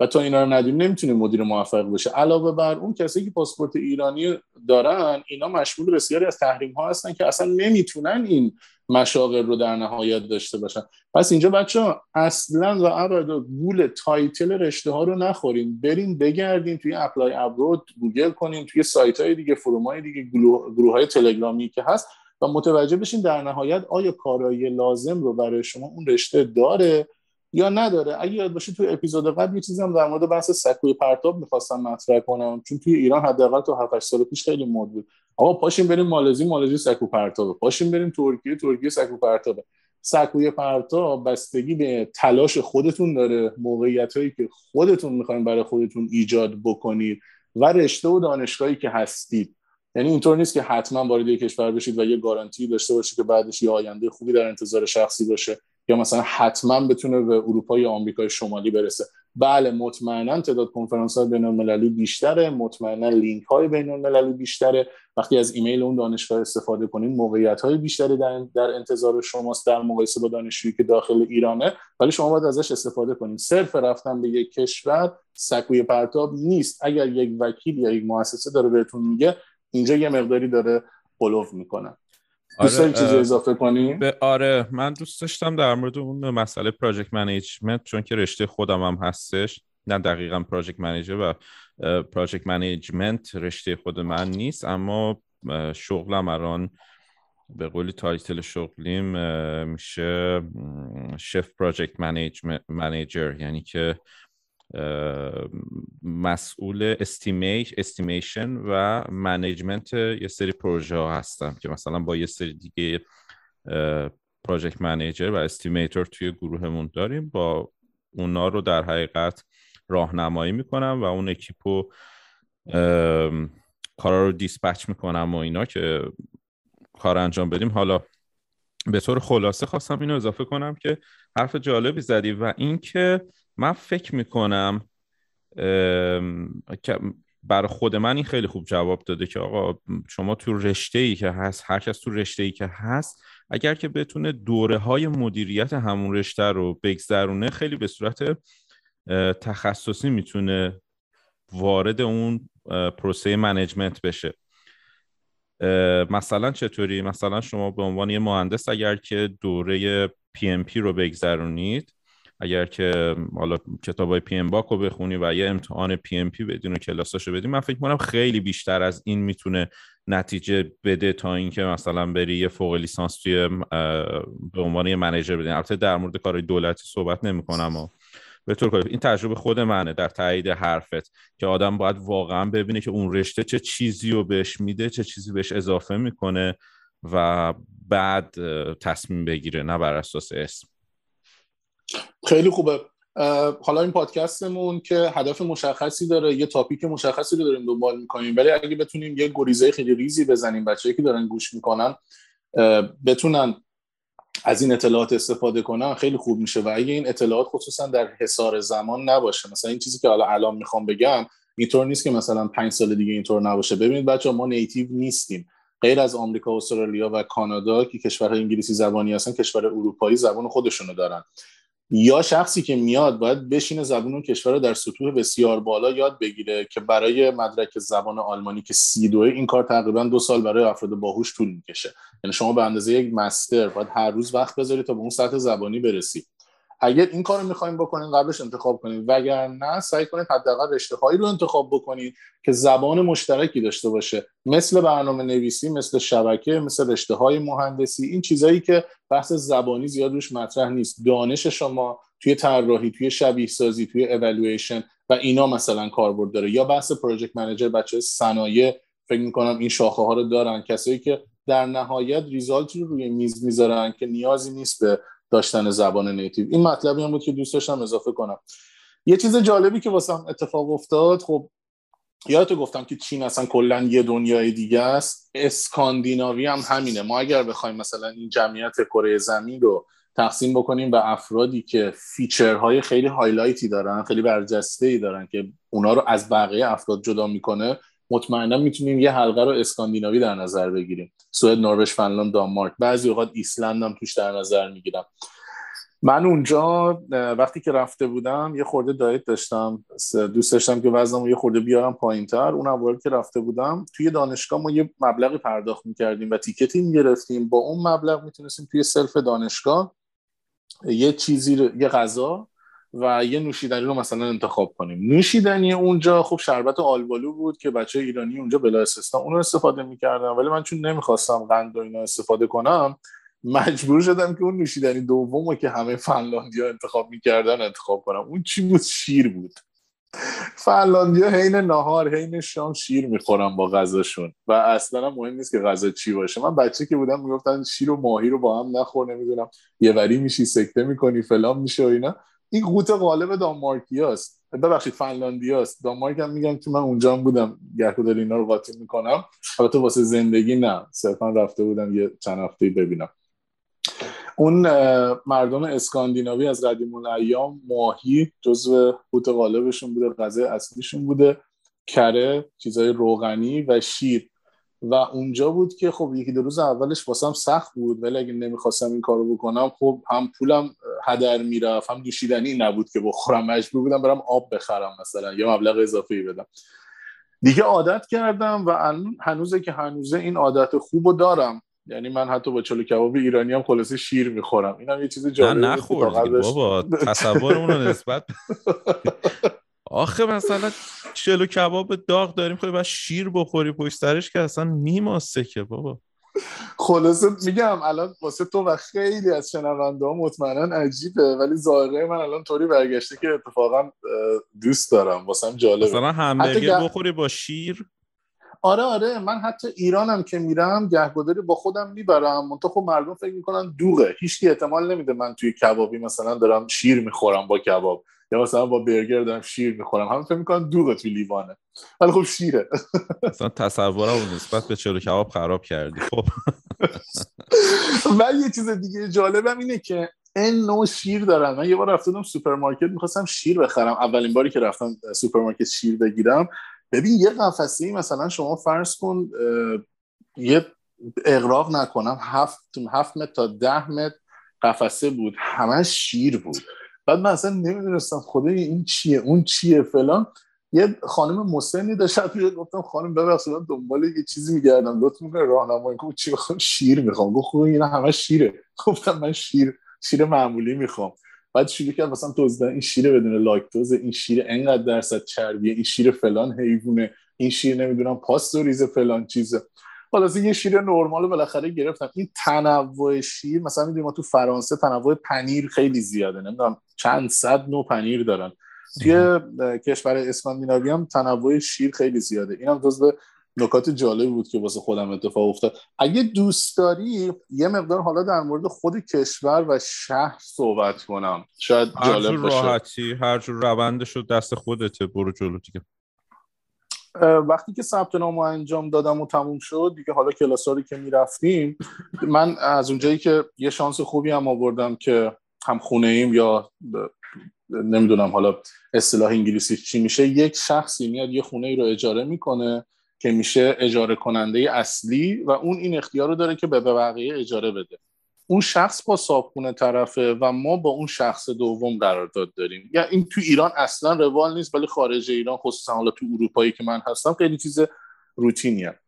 و تا اینا رو ندونی نمی‌تونی مدیر موفق باشه. علاوه بر اون کسی که پاسپورت ایرانی دارن اینا مشمول بسیاری از تحریم ها هستن که اصلا نمی‌تونن این مشاغل رو در نهایت داشته باشن. پس اینجا بچه ها اصلا و ابدا گول title رشته ها رو نخوریم بریم بگردیم توی ApplyAbroad گوگل کنیم توی سایت های دیگه forum های دیگه گروه های تلگرامی که هست و متوجه بشین در نهایت آیا کارایی لازم رو برای شما اون رشته داره یا نداره. اگه یاد باشه تو اپیزود قبل یه چیزی هم در مورد بحث سکوی پرتاب می‌خواستم مطرح کنم. چون توی ایران حداقل تا 7 سال پیش خیلی مد بود. آقا پاشیم بریم مالزی مالزی سکو پرتابه. پاشیم بریم ترکیه ترکیه سکو پرتابه. سکوی پرتاب بستگی به تلاش خودتون داره. موقعیت هایی که خودتون می‌خواین برای خودتون ایجاد بکنید و رشته و دانشگاهی که هستید. یعنی اینطور نیست که حتما وارد کشور بشید و یه گارانتی داشته باشید که بعدش یه آینده خوبی در انتظار شخصی باشه. یا مثلا حتما بتونه به اروپا یا آمریکای شمالی برسه. بله مطمئنا تعداد کنفرانس های بین المللی بیشتره مطمئنا لینک های بین المللی بیشتره. وقتی از ایمیل اون دانشگاه استفاده کنید موقعیت های بیشتری در, در انتظار شماست در مقایسه با دانشجویی که داخل ایرانه. ولی شما باید ازش استفاده کنید صرف رفتن به یک کشور سکوی پرتاب نیست. اگر یک وکیل یا یک مؤسسه داره بهتون میگه اینجا یه مقداری داره غلو می‌کنن دوست آره چیزی اضافه کنی؟ آره من دوست داشتم در مورد اون مسئله project management چون که رشته خودم هم هستش نه دقیقا project manager و project management رشته خود من نیست اما شغلم الان به قولی title شغلیم میشه chief project manager یعنی که مسئول estima- estimation و management یه سری پروژه ها هستم که مثلا با یه سری دیگه project manager و estimator توی گروهمون داریم. با اونا رو در حقیقت راهنمایی می‌کنم و اون اکیپو کارا رو dispatch می‌کنم و اینا که کار انجام بدیم. حالا به طور خلاصه خواستم اینو اضافه کنم که حرف جالبی زدی و اینکه من فکر می‌کنم برای خود من این خیلی خوب جواب داده که آقا شما تو رشته ای که هست هر کس تو رشته ای که هست اگر که بتونه دوره های مدیریت همون رشته رو بگذرونه خیلی به صورت تخصصی می‌تونه وارد اون پروسه management بشه. مثلا چطوری؟ مثلا شما به عنوان یه مهندس اگر که دوره PMP رو بگذرونید اگر که حالا کتاب های PMBOK رو بخونی و یه امتحان PMP بدین و کلاساشو بدین من فکر کنم خیلی بیشتر از این می‌تونه نتیجه بده تا اینکه مثلا بری یه فوق لیسانس توی به عنوان یه منیجر بدین. البته در مورد کار دولتی صحبت نمی‌کنم و به طور این تجربه خود منه در تایید حرفت که آدم باید واقعا ببینه که اون رشته چه چیزی رو بهش میده چه چیزی بهش اضافه می‌کنه و بعد تصمیم بگیره نه بر اساس اسم. خیلی خوبه. حالا این پادکستمون که هدف مشخصی داره یه تاپیک مشخصی رو داریم دنبال می‌کنیم. ولی اگه بتونیم یه گریزه خیلی ریزی بزنیم بچه‌ای که دارن گوش می‌کنن بتونن از این اطلاعات استفاده کنن خیلی خوب میشه. و اگه این اطلاعات خصوصا در حصار زمان نباشه مثلا این چیزی که حالا الان می‌خوام بگم اینطور نیست که مثلا پنج سال دیگه اینطور نباشه. ببینید بچه ما نیتیو نیستیم. غیر از آمریکا استرالیا و کانادا که کشورهای انگلیسی زبانی هستن کشور اروپایی زبان خودشونو دارن. یا شخصی که میاد باید بشینه زبان اون کشور رو در سطوح بسیار بالا یاد بگیره که برای مدرک زبان آلمانی که سی دوه این کار تقریبا دو سال برای افراد باهوش طول می‌کشه. یعنی شما به اندازه یک مستر باید هر روز وقت بذاری تا به اون سطح زبانی برسی. اگر این کار رو می‌خوایم بکنین قبلش انتخاب کنید وگرنه سعی کنید حداقل رشته هایی رو انتخاب بکنید که زبان مشترکی داشته باشه. مثل برنامه نویسی مثل شبکه مثل رشته های مهندسی این چیزایی که بحث زبانی زیاد روش مطرح نیست. دانش شما توی طراحی توی شبیه سازی توی اولویشن و اینا مثلا کاربرد داره. یا بحث پروژکت منیجر بچه صنایع فکر می‌کنم این شاخه ها رو دارن. کسایی که در نهایت result رو روی میز می‌ذارن که نیازی نیست به داشتن زبان native. این مطلبی هم بود که دوست داشتم اضافه کنم. یه چیز جالبی که واسم اتفاق افتاد خب یادته گفتم که چین اصلا کلا یه دنیای دیگه است. اسکاندیناوی هم همینه. ما اگر بخوایم مثلا این جمعیت کره زمین رو تقسیم بکنیم به افرادی که feature های خیلی highlight ی دارن خیلی برجسته ای دارن که اونا رو از بقیه افراد جدا می‌کنه مطمئنا می‌تونیم یه حلقه رو اسکاندیناوی در نظر بگیریم. سوئد نروژ فنلاند دانمارک. بعضی اوقات ایسلند هم توش در نظر می‌گیرم. من اونجا وقتی که رفته بودم یه خورده diet داشتم. دوست داشتم که وزنم یه خورده بیارم پایین تر اون اول که رفته بودم توی دانشگاه ما یه مبلغی پرداخت می‌کردیم و تیکتی می‌گرفتیم. با اون مبلغ می‌تونستیم توی سلف دانشگاه یه چیزی یه غذا و یه نوشیدنی رو مثلا انتخاب کنیم. نوشیدنی اونجا خب شربت آلبالو بود که بچه ایرانی اونجا بلا استثنا اون رو استفاده می‌کردن ولی من چون نمی‌خواستم قند و اینا استفاده کنم مجبور شدم که اون نوشیدنی دوم که همه فنلاندیا انتخاب می‌کردن انتخاب کنم. اون چی بود؟ شیر بود. فنلاندیا حین نهار حین شام شیر می‌خورم با غذاشون و اصلا مهم نیست که غذا چی باشه. من بچه که بودم می‌گفتن شیر و ماهی رو با هم نخور نمی‌دونم یه وری میشی سکته می‌کنی فلان میشه و اینا. این قوت غالب دانمارکیاست ببخشید فنلاندیاست دانمارک هم میگم که من اونجا بودم. گهگداری اینا رو قاطی می‌کنم. البته واسه زندگی نه. صرفا رفته بودم یه چند هفته ببینم. اون مردم اسکاندیناوی از قدیم الایام ماهی جزو قوت غالبشون بوده. غذای اصلیشون بوده. کره چیزای روغنی و شیر. و اونجا بود که خب یکی دو روز اولش واسم سخت بود ولی اگه نمی‌خواستم این کارو بکنم خب هم پولم هدر می‌رفت هم دوشیدنی نبود که بخورم مجبور بودم برم آب بخرم مثلا یا مبلغ اضافه بدم. دیگه عادت کردم و هنوزه که هنوزه این عادت خوب رو دارم. یعنی من حتی با چلو کباب ایرانی هم خلاصه شیر می‌خورم. این هم یه چیز جالبه نه نخور بابا. تصورمون رو نسبت آخه مثلا چلو کباب داغ داریم خیلی بعد شیر بخوری پشت سرش که اصلا میماسه که بابا. خلاصه میگم الان واسه تو و خیلی از شنونده ها مطمئنا عجیبه ولی ظاهره من الان طوری برگشته که اتفاقا دوست دارم واسم جالبه. مثلا همبرگر بخوری با شیر. آره آره من حتی ایرانم که میرم گهگداری با خودم می‌برم منتها خب مردم فکر می‌کنن دوغه. هیچکی احتمال نمیده من توی کبابی مثلا دارم شیر می‌خورم با کباب. یا مثلا با برگر دارم شیر می‌خورم. همه فکر می‌کنن دوغه توی لیوانه. ولی خب شیره. مثلا تصورم نسبت به چلو کباب خراب کردی. خب. ولی یه چیز دیگه جالبم اینه که این نوع شیر دارن من یه بار رفتم سوپرمارکت می‌خواستم شیر بخرم. اولین باری که رفتم سوپرمارکت شیر بگیرم. ببین یه قفسه مثلا شما فرض کن یه اغراق نکنم. هفت, هفت متر تا ده متر قفسه بود. همه شیر بود. بعد من اصلا نمی‌دونستم خدایا این چیه اون چیه فلان. یه خانم مسنی داشت گفتم خانم ببخشید من دنبال یه چیزی میگردم. لطف می‌کنه راهنمایی کنه چی بخوام شیر می‌خوام. گفت خوب اینا همه شیره. گفتم من شیر شیر معمولی می‌خوام. بعد شروع کرد مثلا توضیح این شیر بدون لاکتوز این شیر انقدر درصد چربیه این شیر فلان حیوانه این شیر نمی‌دونم پاستوریزه فلان چیزه. حالا یه شیر نرمال بالاخره گرفتم. این تنوع شیر مثلا می‌دونیم ما تو فرانسه تنوع پنیر خیلی زیاده. نمی‌دونم چند صد نوع پنیر دارن. توی کشور اسکاندیناوی هم تنوع شیر خیلی زیاده. اینم جزو نکات جالب بود که واسه خودم اتفاق افتاد. اگه دوست داری یه مقدار حالا در مورد خود کشور و شهر صحبت کنم. شاید جالب باشه. راحتی هر جور روندش رو دست خودته برو جلو دیگه. وقتی که ثبت نام انجام دادم و تموم شد دیگه حالا کلاساری که می‌رفتیم من از اونجایی که یه شانس خوبی هم آوردم که هم خونه ایم یا نمی‌دونم حالا اصطلاح انگلیسی چی میشه یک شخصی میاد یه خونه ای رو اجاره می‌کنه که میشه اجاره کننده اصلی و اون این اختیار رو داره که به بقیه اجاره بده. اون شخص با صابخونه طرفه و ما با اون شخص دوم قرارداد داریم. یا این تو ایران اصلا روال نیست ولی خارج ایران خصوصا حالا تو اروپایی که من هستم خیلی چیز روتینیه.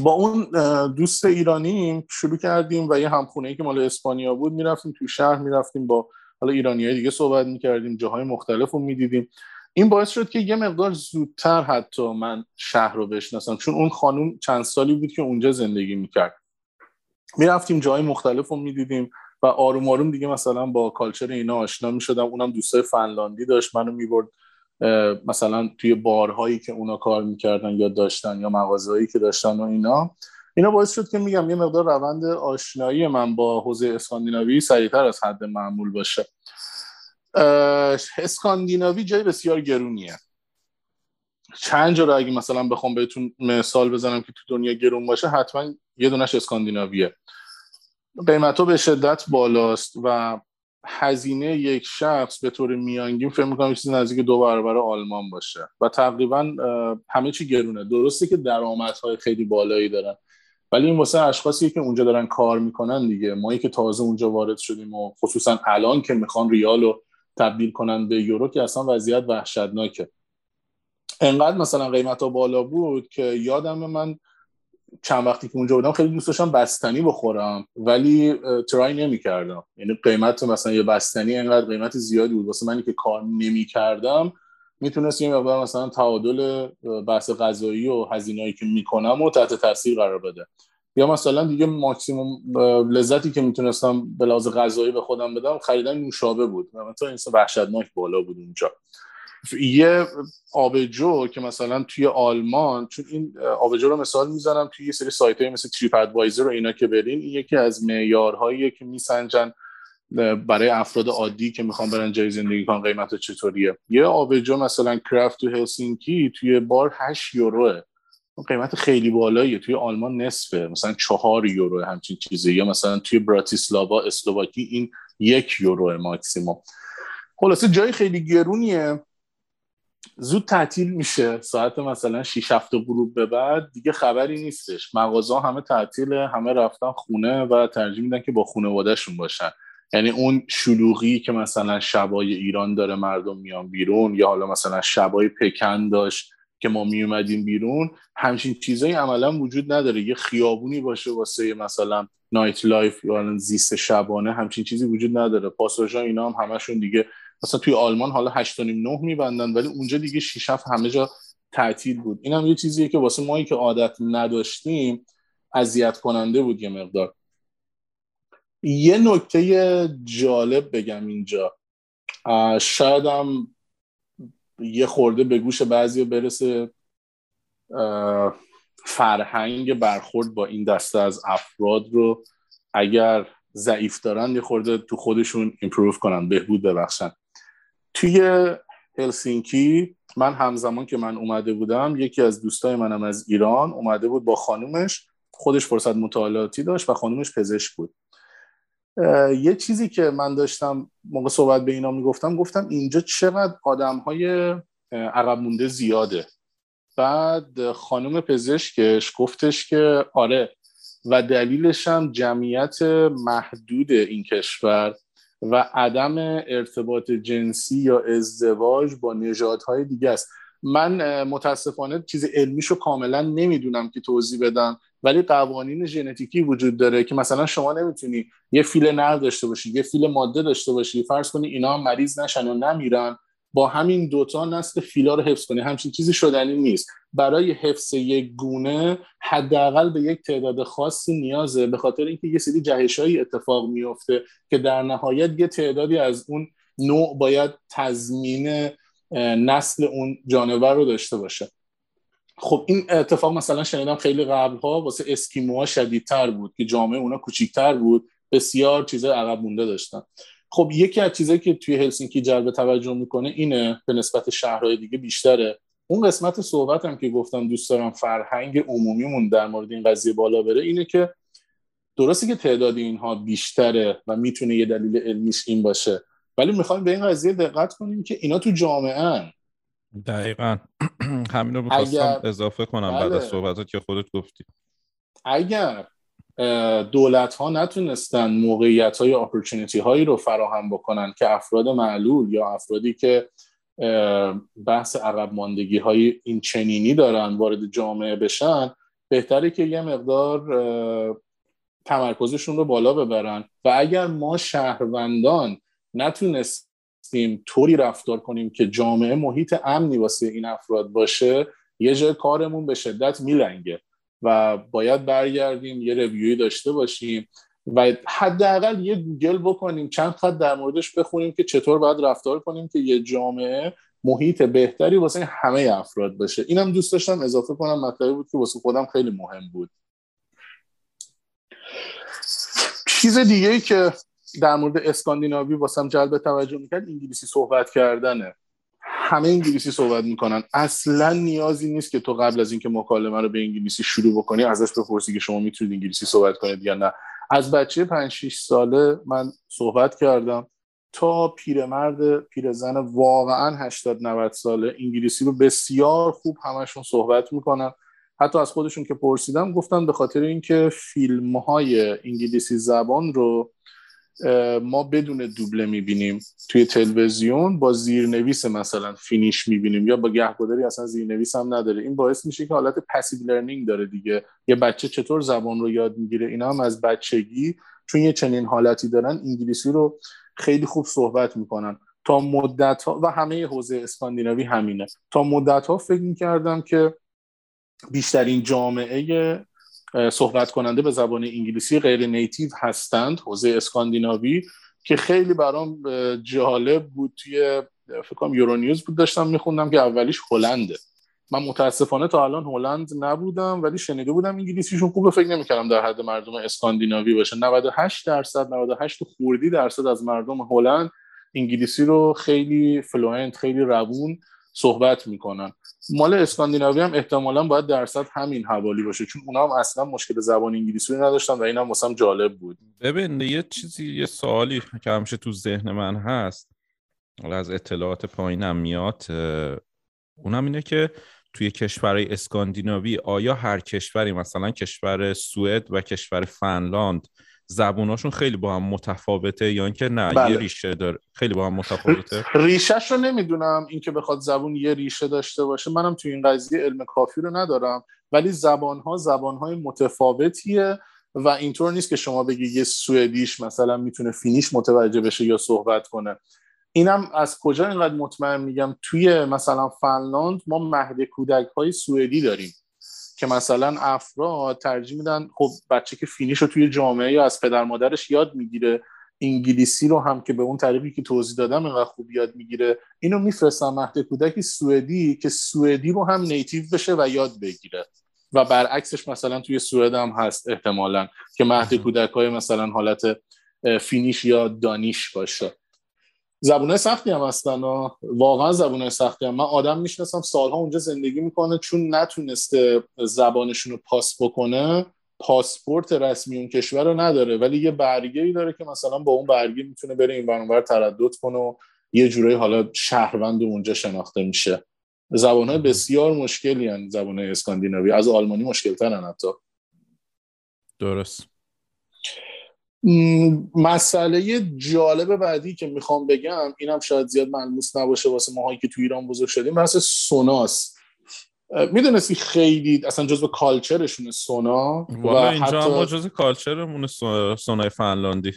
با اون دوست ایرانی شروع کردیم و یه همخونه که مال اسپانیا بود می‌رفتیم تو شهر می‌رفتیم با حالا ایرانی های دیگه صحبت می‌کردیم جاهای مختلف رو می‌دیدیم. این باعث شد که یه مقدار زودتر حتی من شهر رو بشناسم چون اون خانوم چند سالی بود که اونجا زندگی می‌کرد. می‌رفتیم جای مختلف رو می‌دیدیم و آروم آروم دیگه مثلا با کالچر اینا آشنا می‌شدم. اونم دوستای فنلاندی داشت منو می‌برد مثلا توی بارهایی که اونا کار می‌کردن یا داشتن یا مغازهایی که داشتن و اینا. اینا باعث شد که میگم یه مقدار روند آشنایی من با حوزه اسکاندیناوی سریعتر از حد معمول باشه. اسکاندیناوی جای بسیار گرونیه. چند جا رو اگه مثلا بخوام بهتون مثال بزنم که تو دنیا گرون باشه حتما یه دونش اسکاندیناویه. قیمت ها به شدت بالاست و هزینه یک شخص به طور میانگین فکر می‌کنم چیزی نزدیک دو برابر آلمان باشه و تقریبا همه چی گرونه. درسته که درآمدهای خیلی بالایی دارن ولی این واسه اشخاصی که اونجا دارن کار می‌کنن دیگه. مایی که تازه اونجا وارد شدیم و خصوصا الان که می‌خوان ریال رو تبدیل کنن به یورو که اصلا وضعیت وحشتناکه. انقدر مثلا قیمت ها بالا بود که یادم من چند وقتی که اونجا بودم خیلی دوست داشتم بستنی بخورم ولی ترای نمی کردم یعنی قیمت مثلا یه بستنی انقدر قیمت زیادی بود. واسه منی که کار نمی کردم می‌تونست یه مقدار مثلا تعادل بحث غذایی و هزینه‌ای که می‌کنم و تحت تاثیر قرار بده. یا مثلا دیگه ماکسیموم لذتی که می‌تونستم به لحاظ غذایی به خودم بدم خریدن نوشابه بود. مثلا این وحشتناک بالا بود اونجا. یه آبجو که مثلا توی آلمان چون این آبجو رو مثال می‌زنم توی یه سری سایت های مثل تریپ ادوایزر و اینا که برین این یکی از معیارهایی که میسنجن برای افراد عادی که می‌خوان برن جای زندگی کن قیمت چطوریه. یه آبجو مثلا کرافت تو هلسینکی توی بار 8 یوروه. قیمت خیلی بالاییه. توی آلمان نصفه. مثلا چهار یورو همچین چیزی یا مثلا توی براتیسلاوا اسلواکی این یک یورو ماکسیموم. خلاصه جای خیلی گرونیه. زود تعطیل میشه. ساعت مثلا 6 7 غروب به بعد دیگه خبری نیستش. مغازه همه تعطیله همه رفتن خونه و ترجیح میدن که با خانوادهشون باشن. یعنی اون شلوغی که مثلا شبای ایران داره مردم میان بیرون یا حالا مثلا شبای پکن داشت که ما می اومدیم بیرون همچین چیزایی عملا وجود نداره. یه خیابونی باشه واسه مثلا nightlife یا زیست شبانه همچین چیزی وجود نداره. پاساژا اینا هم همشون دیگه مثلا توی آلمان حالا 8 9 میبندن ولی اونجا دیگه 6 7 همه جا تعطیل بود. اینم یه چیزیه که واسه مایی که عادت نداشتیم اذیت کننده بود یه مقدار. یه نکته جالب بگم اینجا. شایدم یه خورده به گوش بعضی برسه فرهنگ برخورد با این دسته از افراد رو اگر ضعیف دارن یه خورده تو خودشون ایمپروف کنن بهبود ببخشن. توی هلسینکی من همزمان که من اومده بودم یکی از دوستای منم از ایران اومده بود با خانومش. خودش فرصت مطالعاتی داشت و خانومش پزشک بود. یه چیزی که من داشتم موقع صحبت به اینا می‌گفتم گفتم اینجا چقدر آدم های عقب مونده زیاده. بعد خانم پزشکش گفتش که آره و دلیلش هم جمعیت محدود این کشور. و عدم ارتباط جنسی یا ازدواج با نژادهای دیگه است. من متاسفانه چیز علمیشو کاملا نمی‌دونم که توضیح بدم ولی قوانین ژنتیکی وجود داره که مثلا شما نمی‌تونی یه فیل نر داشته باشی یه فیل ماده داشته باشی فرض کنی اینا مریض نشن و نمیرن. با همین دوتا نسل فیلا رو حفظ کنی. همچین چیزی شدنی نیست. برای حفظ یک گونه حداقل به یک تعداد خاصی نیازه به خاطر اینکه یه سری جهشهایی اتفاق میفته که در نهایت یه تعدادی از اون نوع باید تضمین نسل اون جانور رو داشته باشه. خب این اتفاق مثلا شنیدم خیلی قبلها واسه اسکیموها شدیدتر بود که جامعه اونا کوچیکتر بود. بسیار چیزای عقب مونده داشتن. خب یکی از چیزایی که توی هلسینکی جلب توجه می‌کنه اینه به نسبت شهرهای دیگه بیشتره اون قسمت صحبتم که گفتم دوست دارم فرهنگ عمومیمون در مورد این قضیه بالا بره اینه که درسته که تعداد اینها بیشتره و می‌تونه یه دلیل علمیش این باشه ولی می‌خوایم به این قضیه دقت کنیم که اینا تو جامعه دقیقا همین رو می‌خواستم اضافه کنم بله. بعد از بله. صحبتات که خودت گفتی اگر دولت ها نتونستن موقعیت های اپورتونیتی هایی رو فراهم بکنن که افراد معلول یا افرادی که بحث عقب ماندگی های این چنینی دارن وارد جامعه بشن بهتره که یه مقدار تمرکزشون رو بالا ببرن. و اگر ما شهروندان نتونستیم طوری رفتار کنیم که جامعه محیط امنی واسه این افراد باشه یه جای کارمون به شدت میلنگه. و باید برگردیم یه ریویوی داشته باشیم و حداقل یه گوگل بکنیم چند خط در موردش بخونیم که چطور باید رفتار کنیم که یه جامعه محیط بهتری واسه همه افراد باشه. اینم دوست داشتم اضافه کنم مطلبی بود که واسه خودم خیلی مهم بود. چیز دیگه ای که در مورد اسکاندیناوی واسم جلب توجه می‌کرد انگلیسی صحبت کردنه. همه انگلیسی صحبت می‌کنن. اصلا نیازی نیست که تو قبل از اینکه مکالمه رو به انگلیسی شروع بکنی ازش بپرسی که شما می‌تونید انگلیسی صحبت کنید یا نه. از بچه 5 6 ساله من صحبت کردم. تا پیرمرد پیرزن واقعا 80 90 ساله انگلیسی رو بسیار خوب همشون صحبت می‌کنن. حتی از خودشون که پرسیدم گفتن به خاطر اینکه فیلم های انگلیسی زبان رو ما بدون دوبله می‌بینیم توی تلویزیون با زیرنویس مثلا Finnish می‌بینیم یا با گهگداری اصلا زیرنویس هم نداره. این باعث میشه که حالت passive learning داره دیگه. یه بچه چطور زبان رو یاد می‌گیره؟ اینا هم از بچگی چون یه چنین حالتی دارن انگلیسی رو خیلی خوب صحبت می‌کنن. تا مدت ها و همه حوزه اسکاندیناوی همینه. تا مدت ها فکر می‌کردم که بیشترین جامعه صحبت کننده به زبان انگلیسی غیر native هستند حوزه اسکاندیناوی که خیلی برام جالب بود. توی فکر کنم یورونیوز بود داشتم میخوندم که اولیش هلنده. من متاسفانه تا الان هلند نبودم ولی شنیده بودم انگلیسیشون خوبه. فکر نمی‌کردم در حد مردم اسکاندیناوی باشه. 98 درصد 98 خوردی درصد از مردم هلند انگلیسی رو خیلی fluent خیلی روون صحبت می‌کنن. مال اسکاندیناوی هم احتمالا باید درصد همین حوالی باشه چون اونا هم اصلا مشکل زبان انگلیسی نداشتن و اینم هم جالب بود. ببین یه چیزی یه سوالی که همیشه تو ذهن من هست از اطلاعات پایینم میاد اونم اینه که توی کشورهای اسکاندیناوی آیا هر کشوری مثلا کشور سوئد و کشور فنلاند زبوناشون خیلی با هم متفاوته یا اینکه نه بله. یه ریشه داره. خیلی با هم متفاوته. ریشهش رو نمی‌دونم اینکه بخواد زبون یه ریشه داشته باشه. منم توی این قضیه علم کافی رو ندارم. ولی زبان ها زبان های متفاوتیه و اینطور نیست که شما بگی یه سوئدیش مثلا می‌تونه Finnish متوجه بشه یا صحبت کنه. اینم از کجا اینقدر مطمئن میگم؟ توی مثلا فنلاند ما مهد کودک های سوئدی داریم. که مثلا افراد ترجیح میدن خب بچه که Finnish رو توی جامعه یا از پدر مادرش یاد می‌گیره انگلیسی رو هم که به اون طریقی که توضیح دادم اینقدر خوب یاد می‌گیره اینو میفرستم مهد کودکی سوئدی که سوئدی رو هم نیتیو بشه و یاد بگیره. و برعکسش مثلا توی سوئد هم هست احتمالا که مهد کودک های مثلا حالت فینیش یا دانیش باشه. زبونه سختی هم هستن واقعا زبونه سختی هم. من آدم می‌شناسم سالها اونجا زندگی می‌کنه چون نتونسته زبانشون رو پاس بکنه پاسپورت رسمی اون کشور رو نداره. ولی یه برگه ای داره که مثلا با اون برگه می‌تونه بره این برنامه تردد کنه و یه جورایی حالا شهروند اونجا شناخته میشه. زبان های بسیار مشکلی هن زبان اسکاندیناوی. از آلمانی مشکل ترن حتی. درست. مسئله جالب بعدی که می‌خوام بگم اینم شاید زیاد ملموس نباشه واسه ماهایی که تو ایران بزرگ شدیم بحث سوناس می‌دونستی خیلی اصلا جزو کالچرشونه سونا و اینجا حتی... هم جزو کالچرمونه سونای فنلاندی.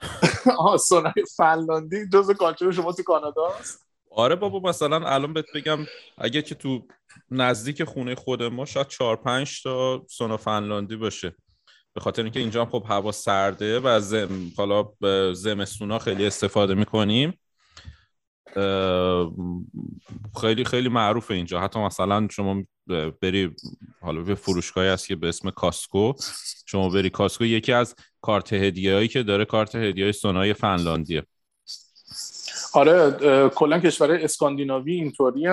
آها سونای فنلاندی جزو کالچر شما تو کانادا است آره بابا مثلا الان بهت بگم اگه که تو نزدیک خونه خود ما شاید چهار پنج تا سونا فنلاندی باشه. به خاطر اینکه اینجا خب هوا سرده و زم حالا زمستونا خیلی استفاده می‌کنیم. خیلی خیلی معروفه اینجا. حتی مثلا شما بری حالا به فروشگاهی هست که به اسم کاسکو. شما بری کاسکو یکی از کارت هدیه هایی که داره کارت هدیه های سونای فنلاندیه. آره کلا کشور اسکاندیناوی اینطوری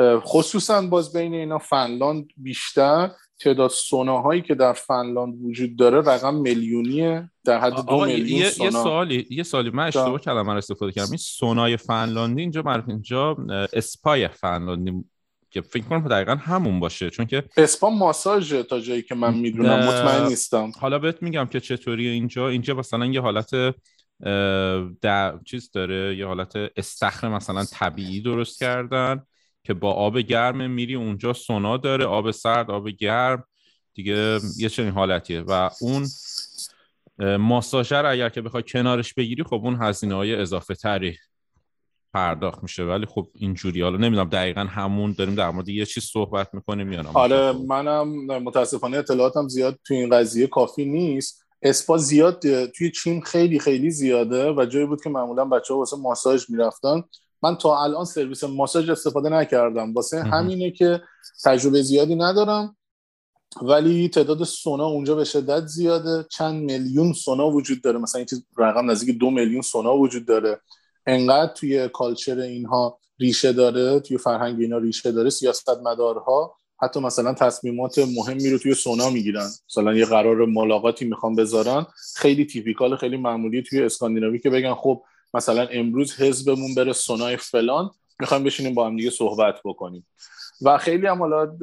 خصوصا باز بین اینا فنلاند بیشتر. تعداد سوناهایی که در فنلاند وجود داره رقم میلیونیه. در حد دو میلیون یه, سونا. یه سوالی یه سوالی. من اشتباه کلمه رو استفاده کردم. این سونای فنلاندی اینجا معرف اینجا اسپای فنلاندی که فکر کنم دقیقا همون باشه. چون که اسپا ماساژ تا جایی که من می‌دونم. مطمئن نیستم. حالا بهت میگم که چطوری اینجا. اینجا مثلا یه حالت در چیز داره. یه حالت استخر مثلا طبیعی درست کردن. که با آب گرم میری اونجا سونا داره آب سرد آب گرم. دیگه یه چنین حالتیه. و اون ماساژر اگر که بخوای کنارش بگیری خب اون هزینه های اضافه تری پرداخت میشه. ولی خب اینجوری حالا نمی‌دونم دقیقا همون داریم در مورد یه چیز صحبت می‌کنیم یا نه. آره منم متاسفانه اطلاعاتم زیاد تو این قضیه کافی نیست. اسپا زیاد توی چین خیلی خیلی زیاده و جایی بود که معمولا بچه ها واسه ماساژ می‌رفتن. من تا الان سرویس ماساژ استفاده نکردم. واسه همینه که تجربه زیادی ندارم. ولی تعداد سونا اونجا به شدت زیاده. چند میلیون سونا وجود داره. مثلا این چیز رقم نزدیک دو میلیون سونا وجود داره. انقدر توی کالچر اینها ریشه داره توی فرهنگ اینا ریشه داره سیاست مدارها حتی مثلا تصمیمات مهمی رو توی سونا می‌گیرن. مثلا یه قرار ملاقاتی می‌خوام بذارن. خیلی تیپیکال خیلی معمولی توی اسکاندیناوی که بگن خب مثلا امروز حزبمون بره سونای فلان می‌خوایم بشینیم با هم دیگه صحبت بکنیم. و خیلی هم حالا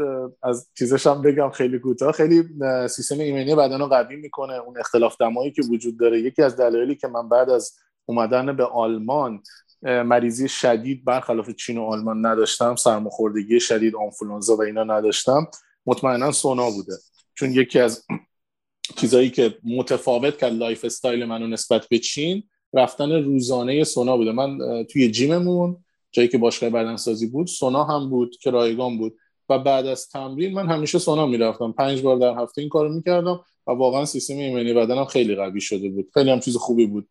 از چیزش هم بگم خیلی کوتاه خیلی سیستم ایمنی بدن رو قوی می‌کنه. اون اختلاف دمایی که وجود داره یکی از دلایلی که من بعد از اومدن به آلمان مریضی شدید برخلاف چین و آلمان نداشتم سرماخوردگی شدید آنفولانزا و اینا نداشتم مطمئنا سونا بوده. چون یکی از چیزایی که متفاوت کرد lifestyle منو نسبت به چین رفتن روزانه سونا بوده. من توی gym مون جایی که باشگاه بدنسازی بود سونا هم بود که رایگان بود. و بعد از تمرین من همیشه سونا می‌رفتم. پنج بار در هفته این کارو می‌کردم و واقعا سیستم ایمنی بدنم خیلی قوی شده بود. خیلی هم چیز خوبی بود.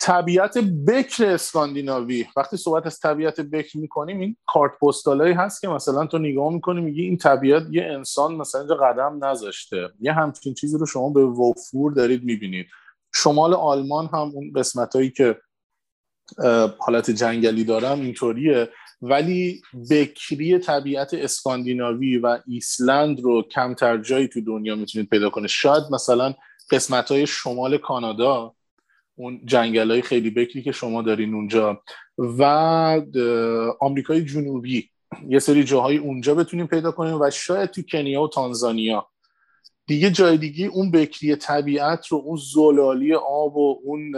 طبیعت بکر اسکاندیناوی. وقتی صحبت از طبیعت بکر می‌کنیم این کارت پستالایی هست که مثلا تو نگاه می‌کنی میگی این طبیعت یه انسان مثلا اینجا قدم نذاشته. یه همچین چیزی رو شما به وفور دارید می‌بینید. شمال آلمان هم اون قسمت هایی که حالت جنگلی دارم اینطوریه. ولی بکری طبیعت اسکاندیناوی و ایسلند رو کمتر جایی تو دنیا می‌تونید پیدا کنه شاید مثلا قسمت های شمال کانادا اون جنگل های خیلی بکری که شما دارین اونجا. و آمریکای جنوبی یه سری جاهای اونجا بتونیم پیدا کنیم و شاید تو کنیا و تانزانیا دیگه جای دیگه اون بکری طبیعت رو اون زلالی آب و اون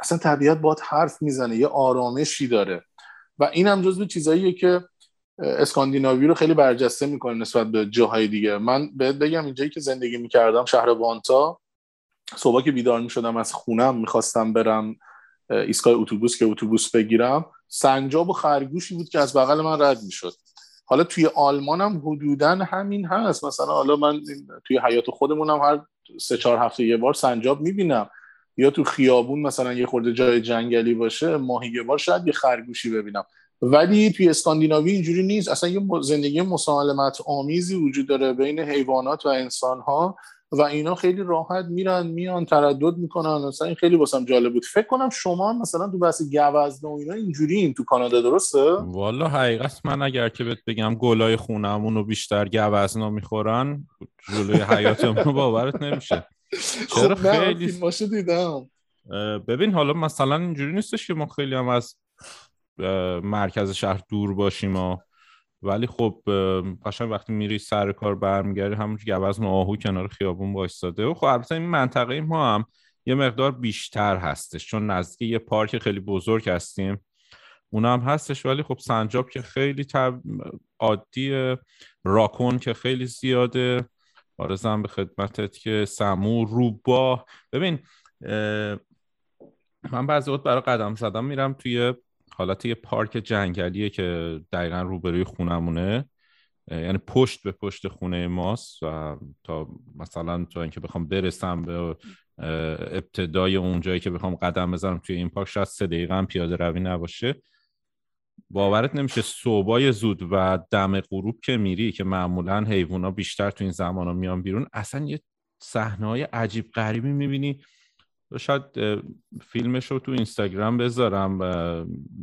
اصلا طبیعت باید حرف می‌زنه یه آرامشی داره. و این هم جزو چیزاییه که اسکاندیناوی رو خیلی برجسته می‌کنه نسبت به جاهای دیگه. من بهت بگم اینجایی که زندگی می‌کردم شهر وانتا صبح که بیدار می‌شدم از خونم می‌خواستم برم ایستگاه اتوبوس که اتوبوس بگیرم سنجاب و خرگوشی بود که از بغل من رد می‌شد. حالا توی آلمان هم حدودا همین هست. مثلا حالا من توی حیات خودمون هم هر سه چهار هفته یه بار سنجاب می‌بینم. یا تو خیابون مثلا یه خورده جای جنگلی باشه ماهی یه بار شاید یه خرگوشی ببینم. ولی توی اسکاندیناوی اینجوری نیست. اصلا یه زندگی مسالمت آمیزی وجود داره بین حیوانات و انسانها. و اینا خیلی راحت میرن میان تردد می‌کنن. مثلا این خیلی واسم جالب بود. فکر کنم شما مثلا تو بحث گوزن و اینا اینجوری این تو کانادا درسته؟ والا حقیقت من اگر که بهت بگم گلای خونمون رو بیشتر گوزنا می‌خورن جلوی حیاتمون باورت نمیشه. چرا خب خیلی دیدم. ببین حالا مثلا اینجوری نیستش که ما خیلی هم از مرکز شهر دور باشیم و ولی خب قشنگ وقتی میری سر کار برمیگردی همون گوزن و آهو کنار خیابون وایستاده. و خب البته این منطقه ما هم یه مقدار بیشتر هستش چون نزدیک یه پارک خیلی بزرگ هستیم. اون هم هستش ولی خب سنجاب که خیلی تب... عادی راکون که خیلی زیاده. آرزم به خدمتت که سمو روباه. ببین من بعضی وقت برای قدم زدم میرم توی حالت یه پارک جنگلیه که دقیقا روبروی خونمونه. یعنی پشت به پشت خونه ماست و تا مثلا تا اینکه بخوام برسم به ابتدای اون جایی که بخوام قدم بزنم توی این پارک شاید سه دقیقه پیاده روی نباشه. باورت نمیشه صبحای زود و دم غروب که میری که معمولا حیوونا بیشتر تو این زمان ها میان بیرون اصلا یه صحنه های عجیب غریبی می‌بینی. شاید فیلمش رو تو اینستاگرام بذارم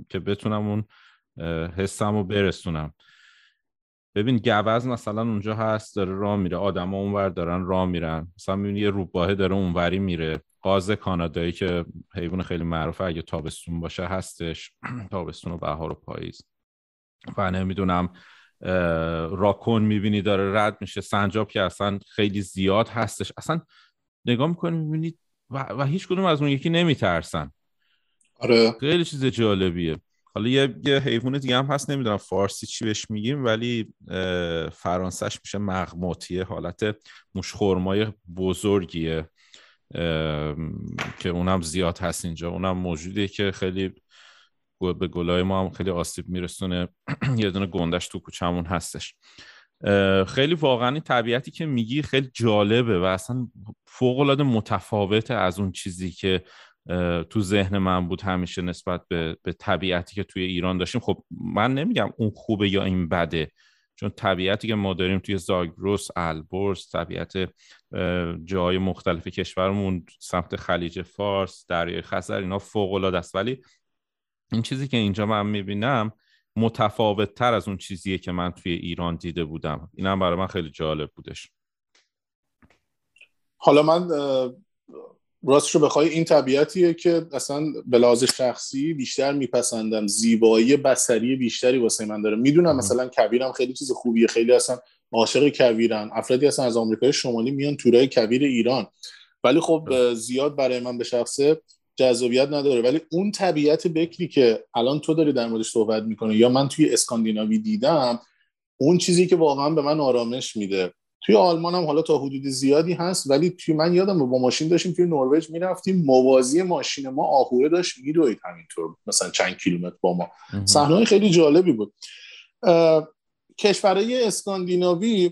که بتونم اون حسم رو برسونم. ببین گوز مثلا اونجا هست داره راه میره. آدما اونور دارن راه میرن. مثلا می‌بینی یه روباهه داره اونوری میره. قاز کانادایی که حیوان خیلی معروفه اگه تابستون باشه هستش. تابستون و بهار و پاییز. و نمی‌دونم راکون می‌بینی داره رد میشه. سنجاب که اصلا خیلی زیاد هستش. اصلا نگاه می‌کنی می‌بینی و, و هیچ کدوم از اون یکی نمیترسن. آره. خیلی چیز جالبیه. حالا یه, یه حیوان دیگه هم هست نمی‌دونم فارسی چی بهش میگیم ولی فرانسهش میشه مغموتیه حالت موشخورمای بزرگیه. که اونم زیاد هست اینجا. اونم موجوده که خیلی به گلای ما هم خیلی آسیب میرسونه. یه دونه گندش تو کوچمون هستش. خیلی واقعا این طبیعتی که میگی خیلی جالبه و اصلا فوق العاده متفاوته از اون چیزی که تو ذهن من بود همیشه نسبت به, به طبیعتی که توی ایران داشتیم. خب من نمیگم اون خوبه یا این بده چون طبیعتی که ما داریم توی زاگروس البرز طبیعت جای مختلف کشورمون سمت خلیج فارس دریای خزر اینا فوق العاده است. ولی این چیزی که اینجا من می‌بینم متفاوت تر از اون چیزیه که من توی ایران دیده بودم. اینم برای من خیلی جالب بودش. حالا من راستش رو بخوای این طبیعتیه که اصلا به لحاظ شخصی بیشتر میپسندم. زیبایی بسری بیشتری واسه من داره. می‌دونم مثلا کویرم خیلی چیز خوبیه. خیلی اصلا عاشق کویرن افرادی اصلا از آمریکای شمالی میان تورای کویر ایران. ولی خب زیاد برای من به شخصه جذابیت نداره. ولی اون طبیعت بکری که الان تو داری در موردش صحبت می‌کنه یا من توی اسکاندیناوی دیدم اون چیزی که واقعا به من آرامش میده. توی آلمان هم حالا تا حدود زیادی هست ولی توی من یادم با ماشین داشتیم توی نروژ می‌رفتیم موازی ماشین ما آهوه داشت میدوید همینطور مثلا چند کیلومتر با ما. صحنه خیلی جالبی بود. کشورهای اسکاندیناوی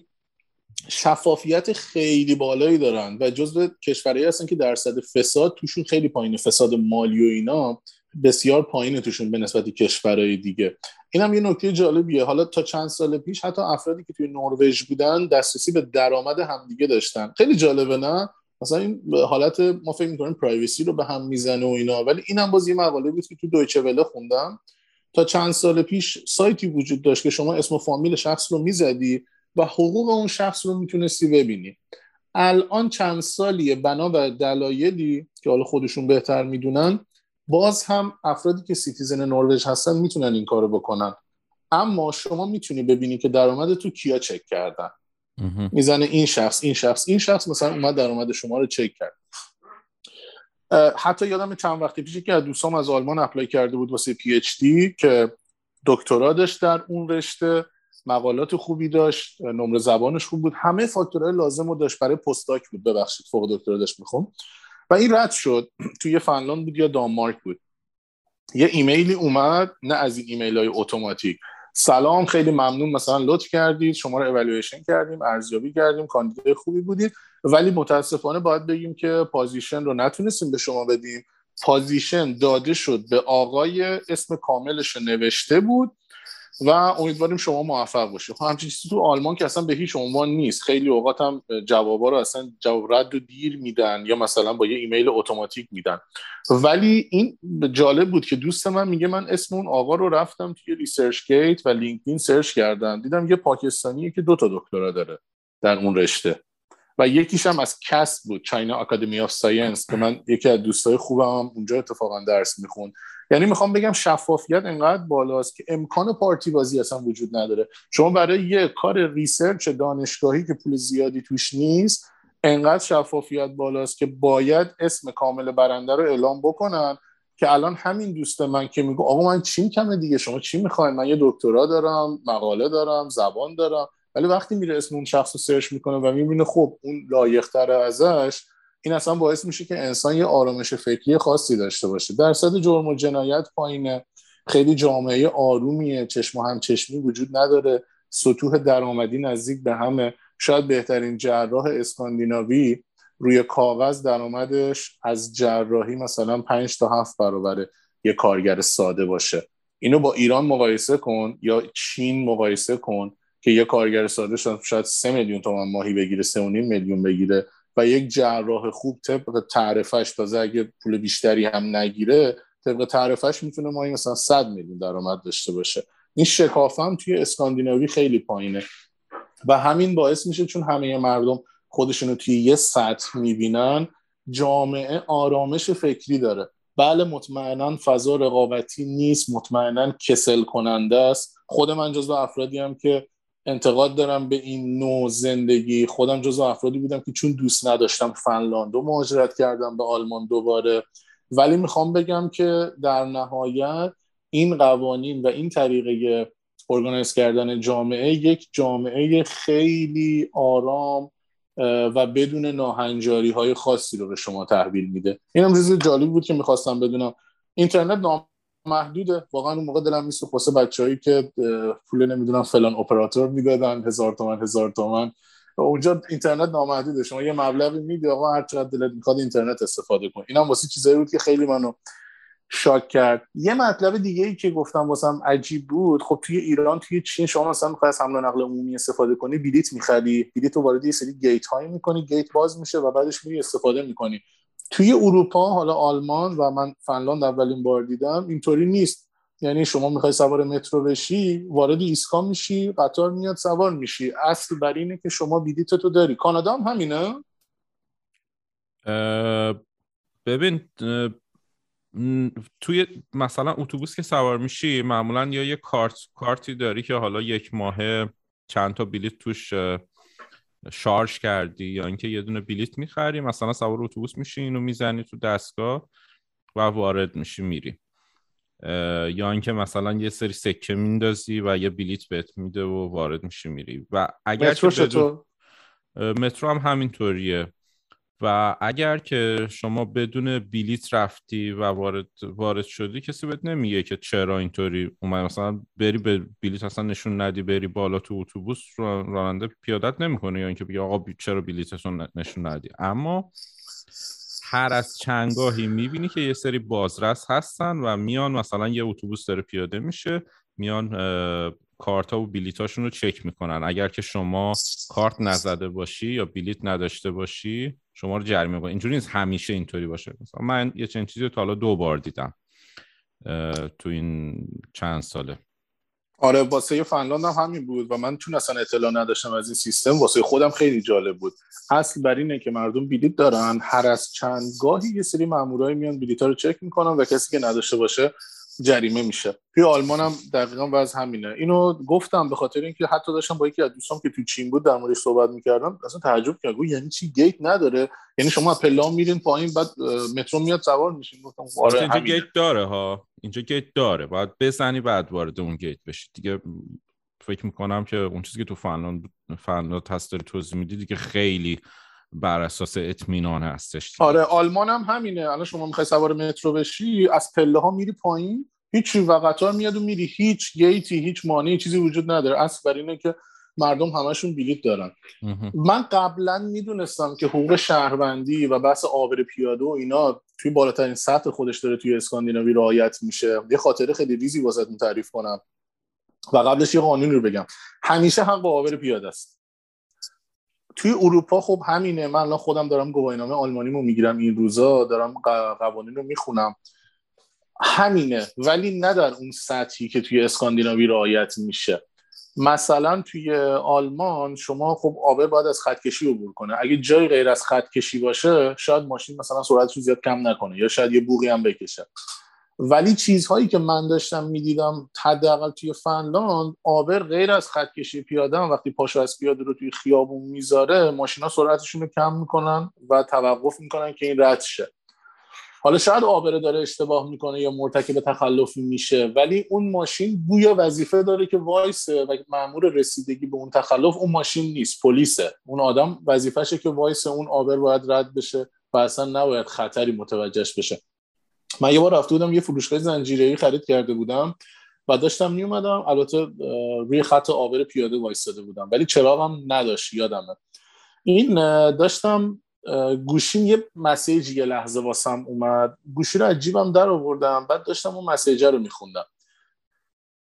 شفافیت خیلی بالایی دارن و جزو کشورهایی هستن که درصد فساد توشون خیلی پایینه. فساد مالی و اینا بسیار پایینه توشون به نسبت کشورهای دیگه. این هم یه نکته جالبیه. حالا تا چند سال پیش حتی افرادی که توی نروژ بودن دسترسی به درآمد همدیگه داشتن. خیلی جالبه نه؟ مثلا این حالت ما فکر می‌کنیم پرایوسی رو به هم می‌زنه و اینا. ولی اینم باز یه مقاله بود که تو دویچه وله خوندم. تا چند سال پیش سایتی وجود داشت که شما اسم و فامیل شخص رو می‌زدی و حقوق اون شخص رو می‌تونستی ببینی. الان چند سالیه بنا بر دلایلی که حالا خودشون بهتر می‌دونن باز هم افرادی که citizen نروژ هستن می‌تونن این کارو بکنن. اما شما می‌تونی ببینی که درآمدتو کیا چک کردن. می‌زنه این شخص این شخص این شخص مثلا اومد درآمد شما رو چک کرد. حتی یادم چند وقتی پیش که دوستام از آلمان apply کرده بود واسه PhD که دکترا داشت در اون رشته. مقالات خوبی داشت نمره زبانش خوب بود. همه فاکتورهای لازم رو داشت. برای postdoc بود. ببخشید فوق دکترا داشت می‌خوام و این رد شد. توی فنلاند بود یا دانمارک بود. یه ایمیلی اومد. نه از این ایمیل های automatic. سلام خیلی ممنون. مثلا لطف کردید. شما رو اولویشن کردیم. ارزیابی کردیم. کاندیدای خوبی بودید ولی متاسفانه باید بگیم که position رو نتونستیم به شما بدیم. position داده شد به آقای اسم کاملش نوشته بود. و امیدواریم شما موفق باشید خب همچین چیزی تو آلمان که اصلا به هیچ عنوان نیست. خیلی اوقات هم جوابا رو اصلا جواب رد رو دیر میدن یا مثلا با یه ایمیل automatic میدن. ولی این جالب بود که دوست من میگه من اسم اون آقا رو رفتم توی ResearchGate و LinkedIn search کردم. دیدم یه پاکستانیه که دو تا دکترا داره در اون رشته. و یکیش هم از CAS بود China Academy of Science که من یکی از دوستای خوبم اونجا اتفاقا درس می‌خوند. یعنی می‌خوام بگم شفافیت انقدر بالاست که امکان پارتی بازی اصلا وجود نداره. شما برای یه کار research دانشگاهی که پول زیادی توش نیست انقدر شفافیت بالاست که باید اسم کامل برنده رو اعلام بکنن که الان همین دوست من که میگه آقا من چیم کمه دیگه؟ شما چی می‌خواین؟ من یه دکترا دارم مقاله دارم زبان دارم. ولی وقتی میره اسم اون شخص رو سرچ می‌کنه و می‌بینه خب اون لایقتر ازش این اصلا باعث میشه که انسان یه آرامش فکری خاصی داشته باشه. درصد جرم و جنایت پایینه. خیلی جامعه آرومیه. چشم و هم چشمی وجود نداره. سطوح درآمدی نزدیک به همه. شاید بهترین جراح اسکاندیناوی روی کاغذ درآمدش از جراحی مثلا 5 تا 7 برابر یه کارگر ساده باشه. اینو با ایران مقایسه کن یا چین مقایسه کن که یه کارگر ساده شاید 3 میلیون تومان ماهی بگیره 3.5 میلیون بگیره. و یک جراح خوب طبق تعرفش تازه اگه پول بیشتری هم نگیره طبق تعرفش می‌تونه ماهی مثلا 100 میلیون درآمد داشته باشه. این شکافه هم توی اسکاندیناوی خیلی پایینه. و همین باعث میشه چون همه مردم خودشون رو توی یه سطح می‌بینن جامعه آرامش فکری داره. بله مطمئنا فضا رقابتی نیست مطمئنا کسل کننده است. خود من جزو افرادی هم که انتقاد دارم به این نوع زندگی. خودم جزو افرادی بودم که چون دوست نداشتم فنلاند و مهاجرت کردم به آلمان دوباره. ولی می‌خوام بگم که در نهایت این قوانین و این طریقه ارگانیز کردن جامعه یک جامعه خیلی آرام و بدون ناهنجاری های خاصی رو به شما تحویل میده. این هم چیز جالب بود که می‌خواستم بدونم. اینترنت محدوده. واقعا اون موقع دلم میسوخت واسه بچه‌ای که پول نمی‌دونم فلان اپراتور می‌دادن هزار تومن هزار تومن. اونجا اینترنت نامحدوده. شما یه مبلغی میدی آقا هر چقدر دلت می‌خواد اینترنت استفاده کن. اینم واسه چیزایی بود که خیلی منو shock کرد. یه مطلب دیگه ای که گفتم واسم عجیب بود خب توی ایران توی چین شما مثلا می‌خوای از حمل و نقل عمومی استفاده کنی بلیت می‌خری. بلیت رو وارد یه سری گیت هایی می‌کنی گیت باز میشه و بعدش میری استفاده می‌کنی. توی اروپا حالا آلمان و من فنلاند اولین بار دیدم اینطوری نیست. یعنی شما می‌خوای سوار مترو بشی وارد ایسکا میشی قطار میاد سوار میشی. اصل بر اینه که شما بلیتتو داری. کانادا هم همینه؟ ببین توی مثلا اتوبوس که سوار میشی معمولا یا یه کارت کارتی داری که حالا یک ماه چند تا بلیت توش شارژ کردی یا اینکه یه دونه بلیت می‌خری مثلا سوار اتوبوس میشی اینو می‌زنی تو دستگاه و وارد میشی میری. یا اینکه مثلا یه سری سکه میندازی و یه بلیت بهت میده و وارد میشی میری. و اگر مترو مترو هم همینطوریه. و اگر که شما بدون بلیت رفتی و وارد وارد شدی کسی بهت نمیگه که چرا اینطوری اومد. مثلا بری به بلیت اصلا نشون ندی بری بالا تو اتوبوس راننده پیادت نمی‌کنه یا اینکه بگه آقا چرا بلیتتون نشون ندی. اما هر از چنگاهی می‌بینی که یه سری بازرس هستن و میان مثلا یه اتوبوس داره پیاده میشه. میان کارت و بلیتاشون رو چک می‌کنن. اگر که شما کارت نزده باشی یا بلیت نداشته باشی شما رو جریمه کنن اینجوری نیست همیشه اینطوری باشه. مثلا من یه چنین چیزی رو تا حالا دو بار دیدم تو این چند ساله. آره واسه فنلاند هم همین بود و من چون اصلا اطلاع نداشتم از این سیستم واسه خودم خیلی جالب بود. اصل بر اینه که مردم بلیت دارن هر از چند گاهی یه سری مامورای میان بلیط رو چک می‌کنن و کسی که نداشته باشه جریمه میشه. توی آلمان هم دقیقا وضع همینه. اینو گفتم به خاطر اینکه حتی داشتم با یکی از دوستان که تو چین بود در موردش صحبت می‌کردم اصلا تعجب کردم یعنی چی؟ گیت نداره. یعنی شما پلا میرین پایین بعد مترو میاد سوار میشین گفتم آره اینجا گیت داره ها. اینجا گیت داره. باید بزنی بعد وارد اون گیت بشی. دیگه فکر می‌کنم که اون چیزی که تو فنلاند فنلاند هست داری توضیح میدی دیگه خیلی بر اساس اطمینان هستش آره آلمان هم همینه. الان شما می‌خوای سوار مترو بشی از پله ها میری پایین هیچ و قطار میاد و میری. هیچ گیتی هیچ مانعی چیزی وجود نداره. اصل بر اینه که مردم همشون بلیت دارن. من قبلا می‌دونستم که حقوق شهروندی و بحث آبر پیاده و اینا توی بالاترین سطح خودش داره توی اسکاندیناوی رعایت میشه. یه خاطره خیلی ریزی واسه تعریف کنم. و قبلش یه قانون رو بگم. همیشه حق آبر پیاده است. توی اروپا خب همینه. من الان خودم دارم گواهینامه آلمانیمو می‌گیرم این روزا دارم قوانین رو می‌خونم. همینه. ولی نه در اون سطحی که توی اسکاندیناوی رعایت میشه. مثلا توی آلمان شما خب آبر باید از خطکشی عبور کنه. اگه جای غیر از خطکشی باشه شاید ماشین مثلا سرعتش زیاد کم نکنه یا شاید یه بوغی هم بکشه. ولی چیزهایی که من داشتم می‌دیدم حداقل توی فنلاند آبر غیر از خط کشی پیاده هم وقتی پاشو از پیاده رو توی خیابون می‌ذاره ماشینا سرعتشون رو کم می‌کنن و توقف می‌کنن که این رد شه. حالا شاید آبره داره اشتباه می‌کنه یا مرتکب تخلفی میشه ولی اون ماشین بوی وظیفه داره که وایسه و مامور رسیدگی به اون تخلف اون ماشین نیست پلیسه. اون آدم وظیفهشه که وایسه اون آبر باید رد بشه و اصلا نباید خطری متوجهش بشه. من یه بار رفته بودم یه فروشگاه زنجیره‌ای خرید کرده بودم و داشتم میومدم البته روی خط آبر پیاده وایستاده بودم ولی چراغم نداشت یادمه. این داشتم گوشیم یه مسیج یه لحظه واسم اومد. گوشی رو عجیبم در آوردم بعد داشتم اون مسیجه رو میخوندم.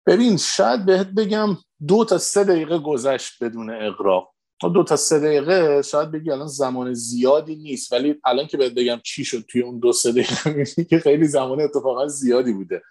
ببین شاید بهت بگم دو تا سه دقیقه گذشت بدون اقراق دو تا سه دقیقه شاید بگی الان زمان زیادی نیست ولی الان که بهت بگم چی شد توی اون دو سه دقیقه که خیلی زمان اتفاقا زیادی بوده.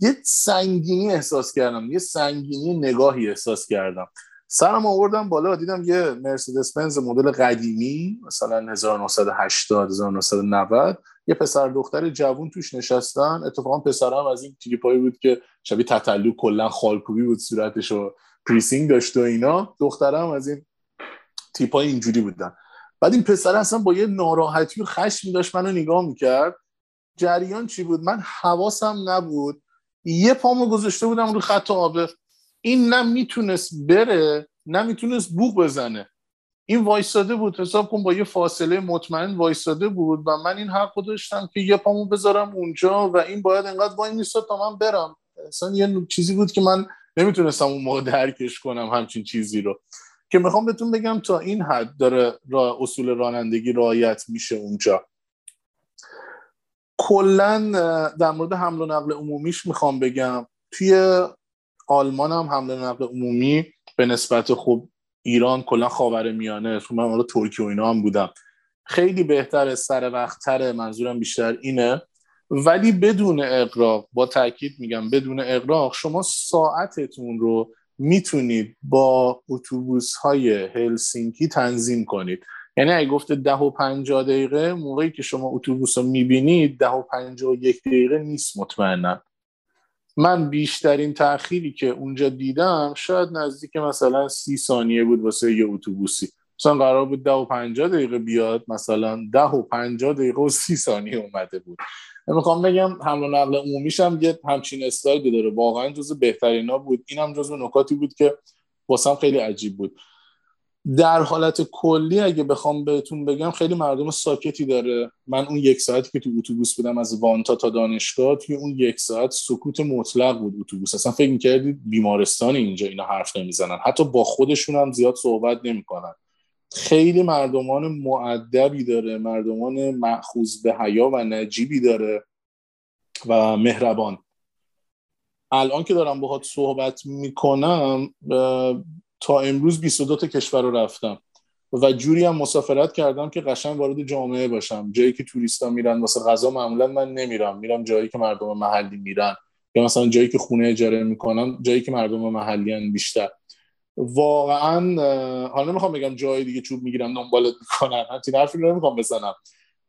یه سنگینی احساس کردم یه سنگینی نگاهی احساس کردم. سرم آوردم بالا دیدم یه مرسدس بنز مدل قدیمی مثلا 1980 1990 یه پسر دختر جوون توش نشستن. اتفاقا پسرم از این تیپایی بود که شبیه تتلو کلا خالکوبی بود صورتش و پریسینگ داشت و اینا. دخترم از این تیپای اینجوری بودن. بعد این پسر اصلا با یه ناراحتی و خشمی داشت منو نگاه می‌کرد. جریان چی بود؟ من حواسم نبود. یه پامو گذاشته بودم رو خط آبه این نه می‌تونست بره نه می‌تونست بوق بزنه. این وایستاده بود. حساب کن با یه فاصله مطمئن وایستاده بود و من این حق داشتم که یه پامو بذارم اونجا و این باید انقدر وای میستاد تا من برم. اصلا یه چیزی بود که من نمی‌تونستم اون موقع درکش کنم همچین چیزی رو. که می‌خوام بهتون بگم تا این حد داره را اصول رانندگی رعایت میشه اونجا. کلا در مورد حمل و نقل عمومیش می‌خوام بگم. توی آلمان هم حمل و نقل عمومی به نسبت خوب ایران کلا خاور میانه. تو من ترکیه و اینا هم بودم. خیلی بهتر سر وقتتر منظورم بیشتر اینه. ولی بدون اقراق با تاکید میگم بدون اقراق شما ساعتتون رو می‌تونید با اتوبوس های هلسینکی تنظیم کنید. یعنی اگه گفته ده و پنجاه دقیقه موقعی که شما اتوبوس رو می‌بینید ده و پنجاه و یک دقیقه نیست مطمئنا. من بیشترین تأخیری که اونجا دیدم شاید نزدیک مثلا سی ثانیه بود واسه یه اتوبوسی. مثلا قرار بود ده و پنجاه دقیقه بیاد مثلا ده و پنجاه دقیقه و سی ثانیه اومده بود. می‌خوام بگم حمل و نقل عمومیش هم یه همچین استایلی داره. واقعا جز بهترینا بود. اینم جز نکاتی بود که واسم خیلی عجیب بود. در حالت کلی اگه بخوام بهتون بگم خیلی مردم ساکتی داره. من اون یک ساعتی که تو اتوبوس بودم از وانتا تا دانشگاه توی اون یک ساعت سکوت مطلق بود اتوبوس. اصلا فکر می‌کردید بیمارستان اینجا اینا حرف نمی‌زنن. حتی با خودشون هم زیاد صحبت نمی‌کنن. خیلی مردمان معدبی داره مردمان معخوز به حیا و نجیبی داره و مهربان. الان که دارم باهات صحبت می‌کنم تا امروز 22 تا کشور رو رفتم و جوری هم مسافرت کردم که قشنگ وارد جامعه باشم. جایی که توریستا میرن واسه غذا معمولا من نمیرم. میرم جایی که مردم محلی میرن. یا مثلا جایی که خونه اجاره می‌کنم جایی که مردم محلیان بیشتر. واقعا حالا نمی‌خوام بگم جای دیگه چوب می‌گیرم دنبالت می‌کنن همچین حرفی نمی‌خوام بزنم.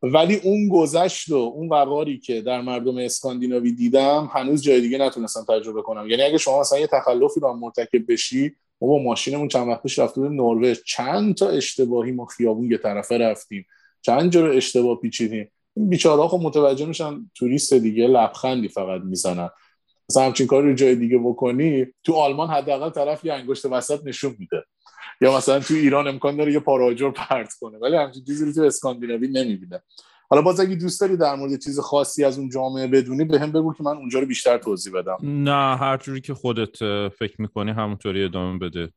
ولی اون گذشت و اون وقاری که در مردم اسکاندیناوی دیدم هنوز جای دیگه نتونستم تجربه کنم. یعنی اگه شما مثلا یه تخلفی رو مرتکب بشی ما با ماشینمون چند وقت پیش رفته نروژ چند تا اشتباهی ما خیابون یه طرفه رفتیم. چند جا رو اشتباه پیچیدیم. این بیچاره خب متوجه میشن توریست دیگه لبخندی فقط می‌زنن. مثلا همچین کاری رو جای دیگه بکنی تو آلمان حداقل طرف یه انگشت وسط نشون میده. یا مثلا تو ایران امکان داره یه پاراجور پرت کنه ولی همچین چیزی رو تو اسکاندیناوی نمی‌بینه. حالا باز اگه دوست داری در مورد چیز خاصی از اون جامعه بدونی به هم بگو که من اونجا رو بیشتر توضیح بدم. نه هر جوری که خودت فکر می‌کنی همونطوری ادامه بده.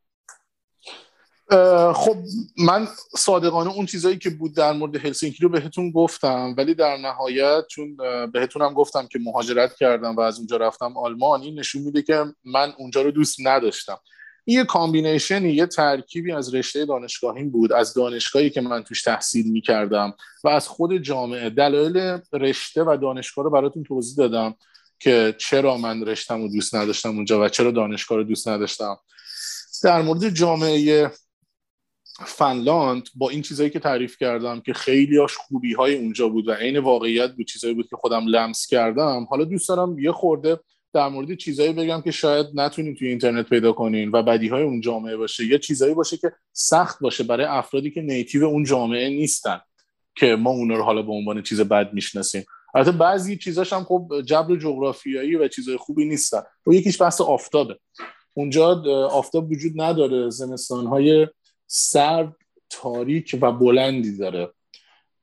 خب من صادقانه اون چیزایی که بود در مورد هلسینکی رو بهتون گفتم ولی در نهایت چون بهتونم گفتم که مهاجرت کردم و از اونجا رفتم آلمان این نشون میده که من اونجا رو دوست نداشتم. این یه combination ی یه ترکیبی از رشته دانشگاهیم بود از دانشگاهی که من توش تحصیل می‌کردم و از خود جامعه. دلایل رشته و دانشگاه رو براتون توضیح دادم که چرا من رشتم رو دوست نداشتم اونجا و چرا دانشگاه رو دوست نداشتم. در مورد جامعه فنلاند با این چیزایی که تعریف کردم که خیلیاش خوبی های اونجا بود و عین واقعیت بود چیزایی بود که خودم لمس کردم. حالا دوست دارم یه خورده در مورد چیزایی بگم که شاید نتونین توی اینترنت پیدا کنین و بدی های اون جامعه باشه. یا چیزایی باشه که سخت باشه برای افرادی که نیتیو اون جامعه نیستن که ما اون رو حالا به عنوان چیز بد می‌شناسیم. البته بعضی چیزاش هم خب جبر جغرافیایی و چیزای خوبی نیستن. و خب یکیش بحث آفتابه. اونجا آفتاب وجود نداره. زمستان های سرد تاریک و بلندی داره.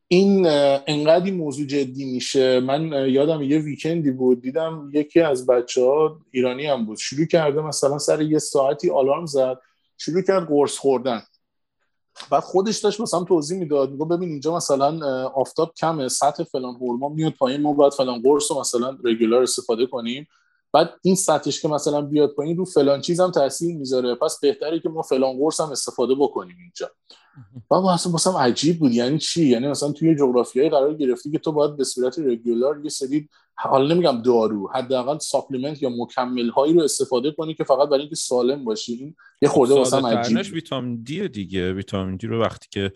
این انقدر موضوع جدی میشه. من یادم یه ویکندی بود دیدم یکی از بچه ها ایرانی هم بود. شروع کرده مثلا سر یه ساعتی آلارم زد شروع کرد قرص خوردن. بعد خودش داشت مثلا توضیح می‌داد میگه ببین اینجا مثلا آفتاب کمه سطح فلان هورمون میاد پایین ما باید فلان قرص رو مثلا regular استفاده کنیم. بعد این سطحش که مثلا بیاد پایین رو فلان چیز هم تاثیر می‌ذاره. پس بهتره که ما فلان قرص هم استفاده بکنیم اینجا. و اصلا مثلا عجیب بود. یعنی چی؟ یعنی مثلا توی جغرافیای قرار گرفتی که تو باید به صورت regular یه سری حالا نمیگم دارو حداقل supplement یا مکمل هایی رو استفاده کنی که فقط برای اینکه سالم باشی. این یه خورده مثلا عجیب ویتامین دی دیگه. ویتامین دی رو وقتی که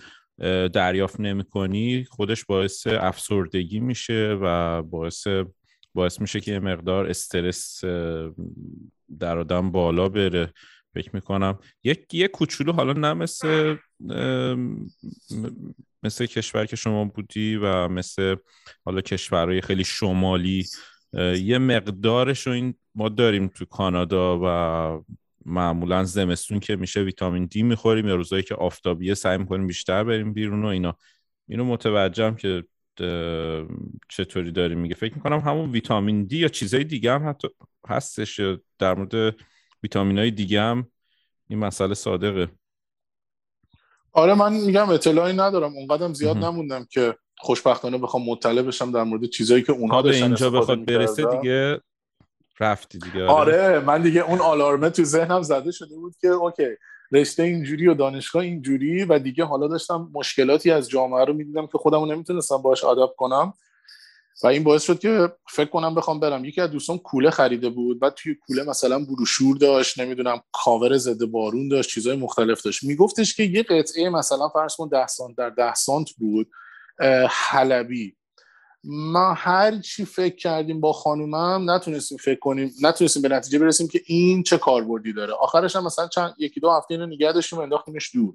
دریافت نمی خودش باعث افسردگی میشه و باعث باعث میشه که یه مقدار استرس در آدم بالا بره. فکر می‌کنم یک یه کوچولو حالا نه مثل مثل کشور که شما بودی و مثل حالا کشورهای خیلی شمالی یه مقدارش رو این ما داریم تو کانادا و معمولا زمستون که میشه ویتامین دی می‌خوریم یا روزایی که آفتابیه سعی می‌کنیم بیشتر بریم بیرون و اینا. اینو متوجهم که چطوری داری میگه؟ فکر می‌کنم همون ویتامین دی یا چیزای دیگه هم حتی هستش در مورد ویتامین های دیگه هم این مسئله صادقه. آره من میگم اطلاعی ندارم. اونقدرم زیاد نموندم که خوشبختانه بخوام مطلع بشم در مورد چیزایی که اونها داشتن اینجا بخواد برسه دیگه رفتی دیگه آره. آره من دیگه اون آلارمه تو ذهنم زده شده بود که اوکی رشته اینجوری و دانشگاه اینجوری و دیگه حالا داشتم مشکلاتی از جامعه رو می‌دیدم که خودمو نمی‌تونستم باش آداپت کنم. و این باعث شد که فکر کنم بخوام برم. یکی از دوستان کوله خریده بود. بعد توی کوله مثلا بروشور داشت نمی‌دونم کاور ضد بارون داشت چیزای مختلف داشت. میگفتش که یه قطعه مثلا فرض کن 10 سانت در 10 سانت بود حلبی. ما هر چی فکر کردیم با خانومم نتونستیم فکر کنیم نتونستیم به نتیجه برسیم که این چه کاربردی داره. آخرش هم مثلا چند یکی دو هفته اینو نگه داشتیم و انداختیمش دور.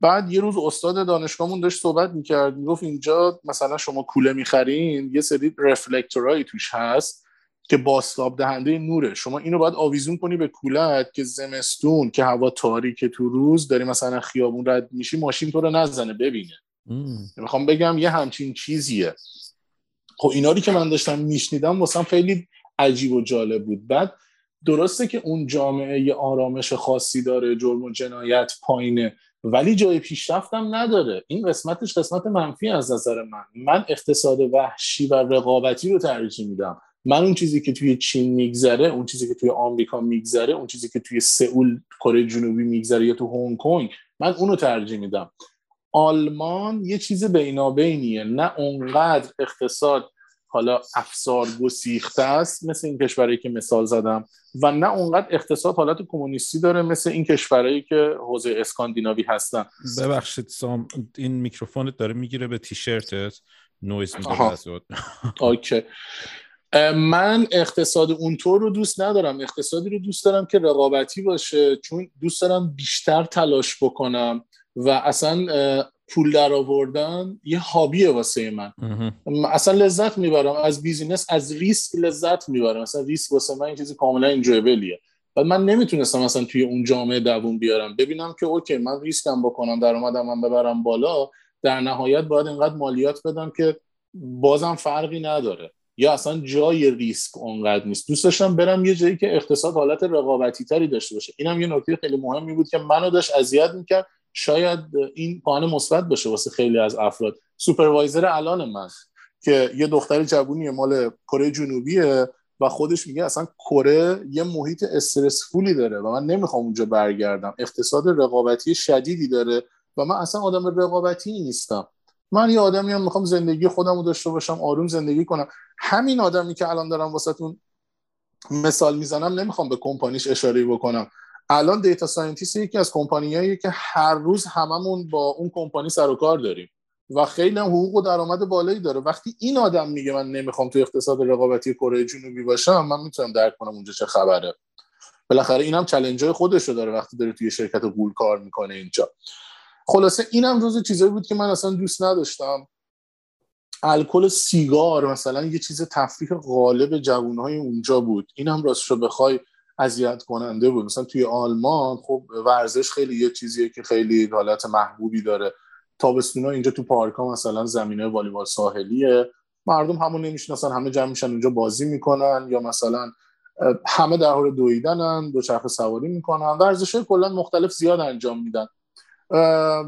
بعد یه روز استاد دانشگاهمون داشت صحبت می‌کرد می‌گفت اینجا مثلا شما کوله می‌خرین یه سری رفلکتورایی توش هست که باستاب دهنده نوره. شما اینو باید آویزون کنی به کولت که زمستون که هوا تاریکه تو روز داری مثلا خیابون رد میشی ماشین تو رو نزنه ببینه. می‌خوام بگم یه همچین چیزیه. خب اینا که من داشتم میشنیدم واسم خیلی عجیب و جالب بود. بعد درسته که اون جامعه یه آرامش خاصی داره جرم و جنایت پایینه ولی جای پیشرفتم نداره. این قسمتش قسمت منفی از نظر من. من اقتصاد وحشی و رقابتی رو ترجیح میدم. من اون چیزی که توی چین میگذره اون چیزی که توی آمریکا میگذره اون چیزی که توی سئول کره جنوبی میگذره یا تو هنگ کنگ من اونو ترجیح میدم. آلمان یه چیز بینابینیه. نه اونقدر اقتصاد حالا افسار گسیخته است مثل این کشورهایی که مثال زدم و نه اونقدر اقتصاد حالت کمونیستی داره مثل این کشورهایی که حوزه اسکاندیناوی هستن. ببخشید سام این میکروفونت داره می‌گیره به تیشرتت. نویز okay. من اقتصاد اونطور رو دوست ندارم. اقتصادی رو دوست دارم که رقابتی باشه. چون دوست دارم بیشتر تلاش بکنم. و اصلا پول در آوردن یه hobby ه واسه من. اصلا لذت می‌برم. از business از ریسک لذت می‌برم. اصلا ریسک واسه من این چیزی کاملا enjoyable یه و من نمی‌تونستم اصلا توی اون جامعه دووم بیارم. ببینم که okay من ریسکم بکنم درآمدم من ببرم بالا. در نهایت باید اینقدر مالیات بدم که بازم فرقی نداره. یا اصلا جای ریسک اونقدر نیست. دوست داشتم برم یه جایی که اقتصاد حالت رقابتی تری داشته باشه. اینم یه نکته خیلی مهمی بود که منو داشت اذیت می‌کرد. شاید این پان مثبت باشه واسه خیلی از افراد. سوپروایزر الان من که یه دختر جوونی مال کره جنوبیه و خودش میگه اصلا کره یه محیط استرسفولی داره و من نمی‌خوام اونجا برگردم. اقتصاد رقابتی شدیدی داره و من اصلا آدم رقابتی نیستم. من یه آدمی هم می‌خوام زندگی خودم رو داشته باشم آروم زندگی کنم. همین آدمی که الان دارم واسهتون مثال می‌زنم نمی‌خوام به کمپانیش اشاره بکنم. الان data scientist یکی از کمپانیایی که هر روز هممون با اون کمپانی سر و کار داریم و خیلی هم حقوق و درآمد بالایی داره. وقتی این آدم میگه من نمی‌خوام تو اقتصاد رقابتی کره جنوبی باشم من می‌تونم درک کنم اونجا چه خبره. بالاخره اینم challenge های خودش داره وقتی داره توی شرکت گوگل کار می‌کنه اینجا. خلاصه اینم جزو چیزایی بود که من اصلا دوست نداشتم. الکل سیگار مثلا یه چیز تفریح غالب جوانهای اونجا بود. اینم راستش رو بخوای اذیت کننده بود. مثلا توی آلمان خب ورزش خیلی یه چیزیه که خیلی حالت محبوبی داره. تابستونا اینجا تو پارک ها مثلا زمینه والیبال ساحلیه. مردم همون نمی‌شناسن همه جمع میشن اونجا بازی می‌کنن یا مثلا همه در حال دویدنن دوچرخه سواری می‌کنن. ورزش کلا مختلف زیاد انجام میدن.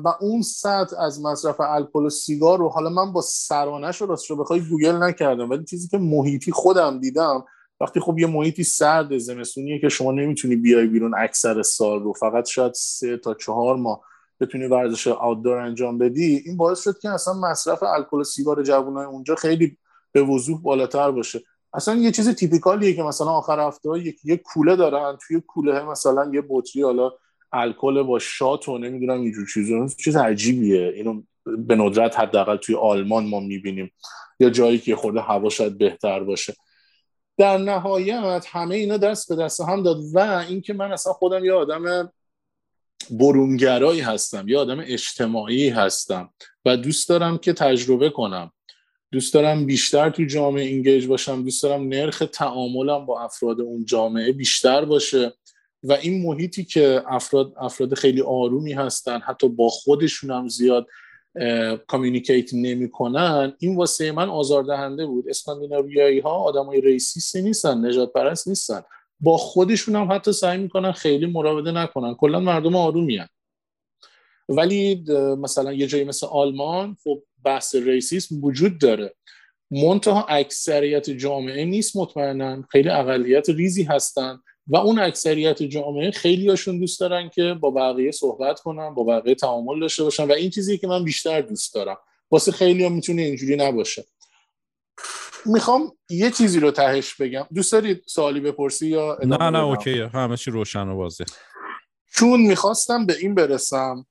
و اون سطح از مصرف الکل و سیگار رو حالا من با سرانش رو راست رو بخوای گوگل نکردم ولی چیزی که محیطی خودم دیدم وقتی خب یه محیطی سرد زمستونیه که شما نمی‌تونی بیای بیرون اکثر سال رو فقط شاید سه تا چهار ماه بتونی ورزش آوتدور انجام بدی این باعث شد که اصلا مصرف الکل و سیگار جوانای اونجا خیلی به وضوح بالاتر باشه. اصلا یه چیز تیپیکالیه که مثلا آخر هفته یک یه کوله دارن توی کوله مثلا یه بطری حالا الکل با شات و نمی‌دونم اینجور چیزا چیز عجیبیه. اینو به ندرت حداقل توی آلمان ما می‌بینیم. یا جایی که خورده هوا شاید بهتر باشه. در نهایت همه اینا دست به دست هم داد و اینکه من اصلا خودم یه آدم برونگرایی هستم یه آدم اجتماعی هستم و دوست دارم که تجربه کنم. دوست دارم بیشتر تو جامعه اینگیج باشم دوست دارم نرخ تعاملم با افراد اون جامعه بیشتر باشه و این محیطی که افراد افراد خیلی آرومی هستن حتی با خودشون هم زیاد communicate نمی‌کنن این واسه من آزاردهنده بود. اسکاندیناویایی ها آدمای racist ی نیستن نژاد پرست نیستن. با خودشون هم حتی سعی می‌کنن خیلی مراوده نکنن. کلا مردم آرومی هن. ولی مثلا یه جایی مثل آلمان خب بحث racism وجود داره. منتها اکثریت جامعه نیست مطمئنا. خیلی اقلیت ریزی هستن. و اون اکثریت جامعه خیلی هاشون دوست دارن که با بقیه صحبت کنن با بقیه تعامل داشته باشن و این چیزی که من بیشتر دوست دارم. واسه خیلی هم می‌تونه اینجوری نباشه. می‌خوام یه چیزی رو تهش بگم. دوست دارید سوالی بپرسی یا نه نه اوکی همه چی روشن و واضح چون می‌خواستم به این برسم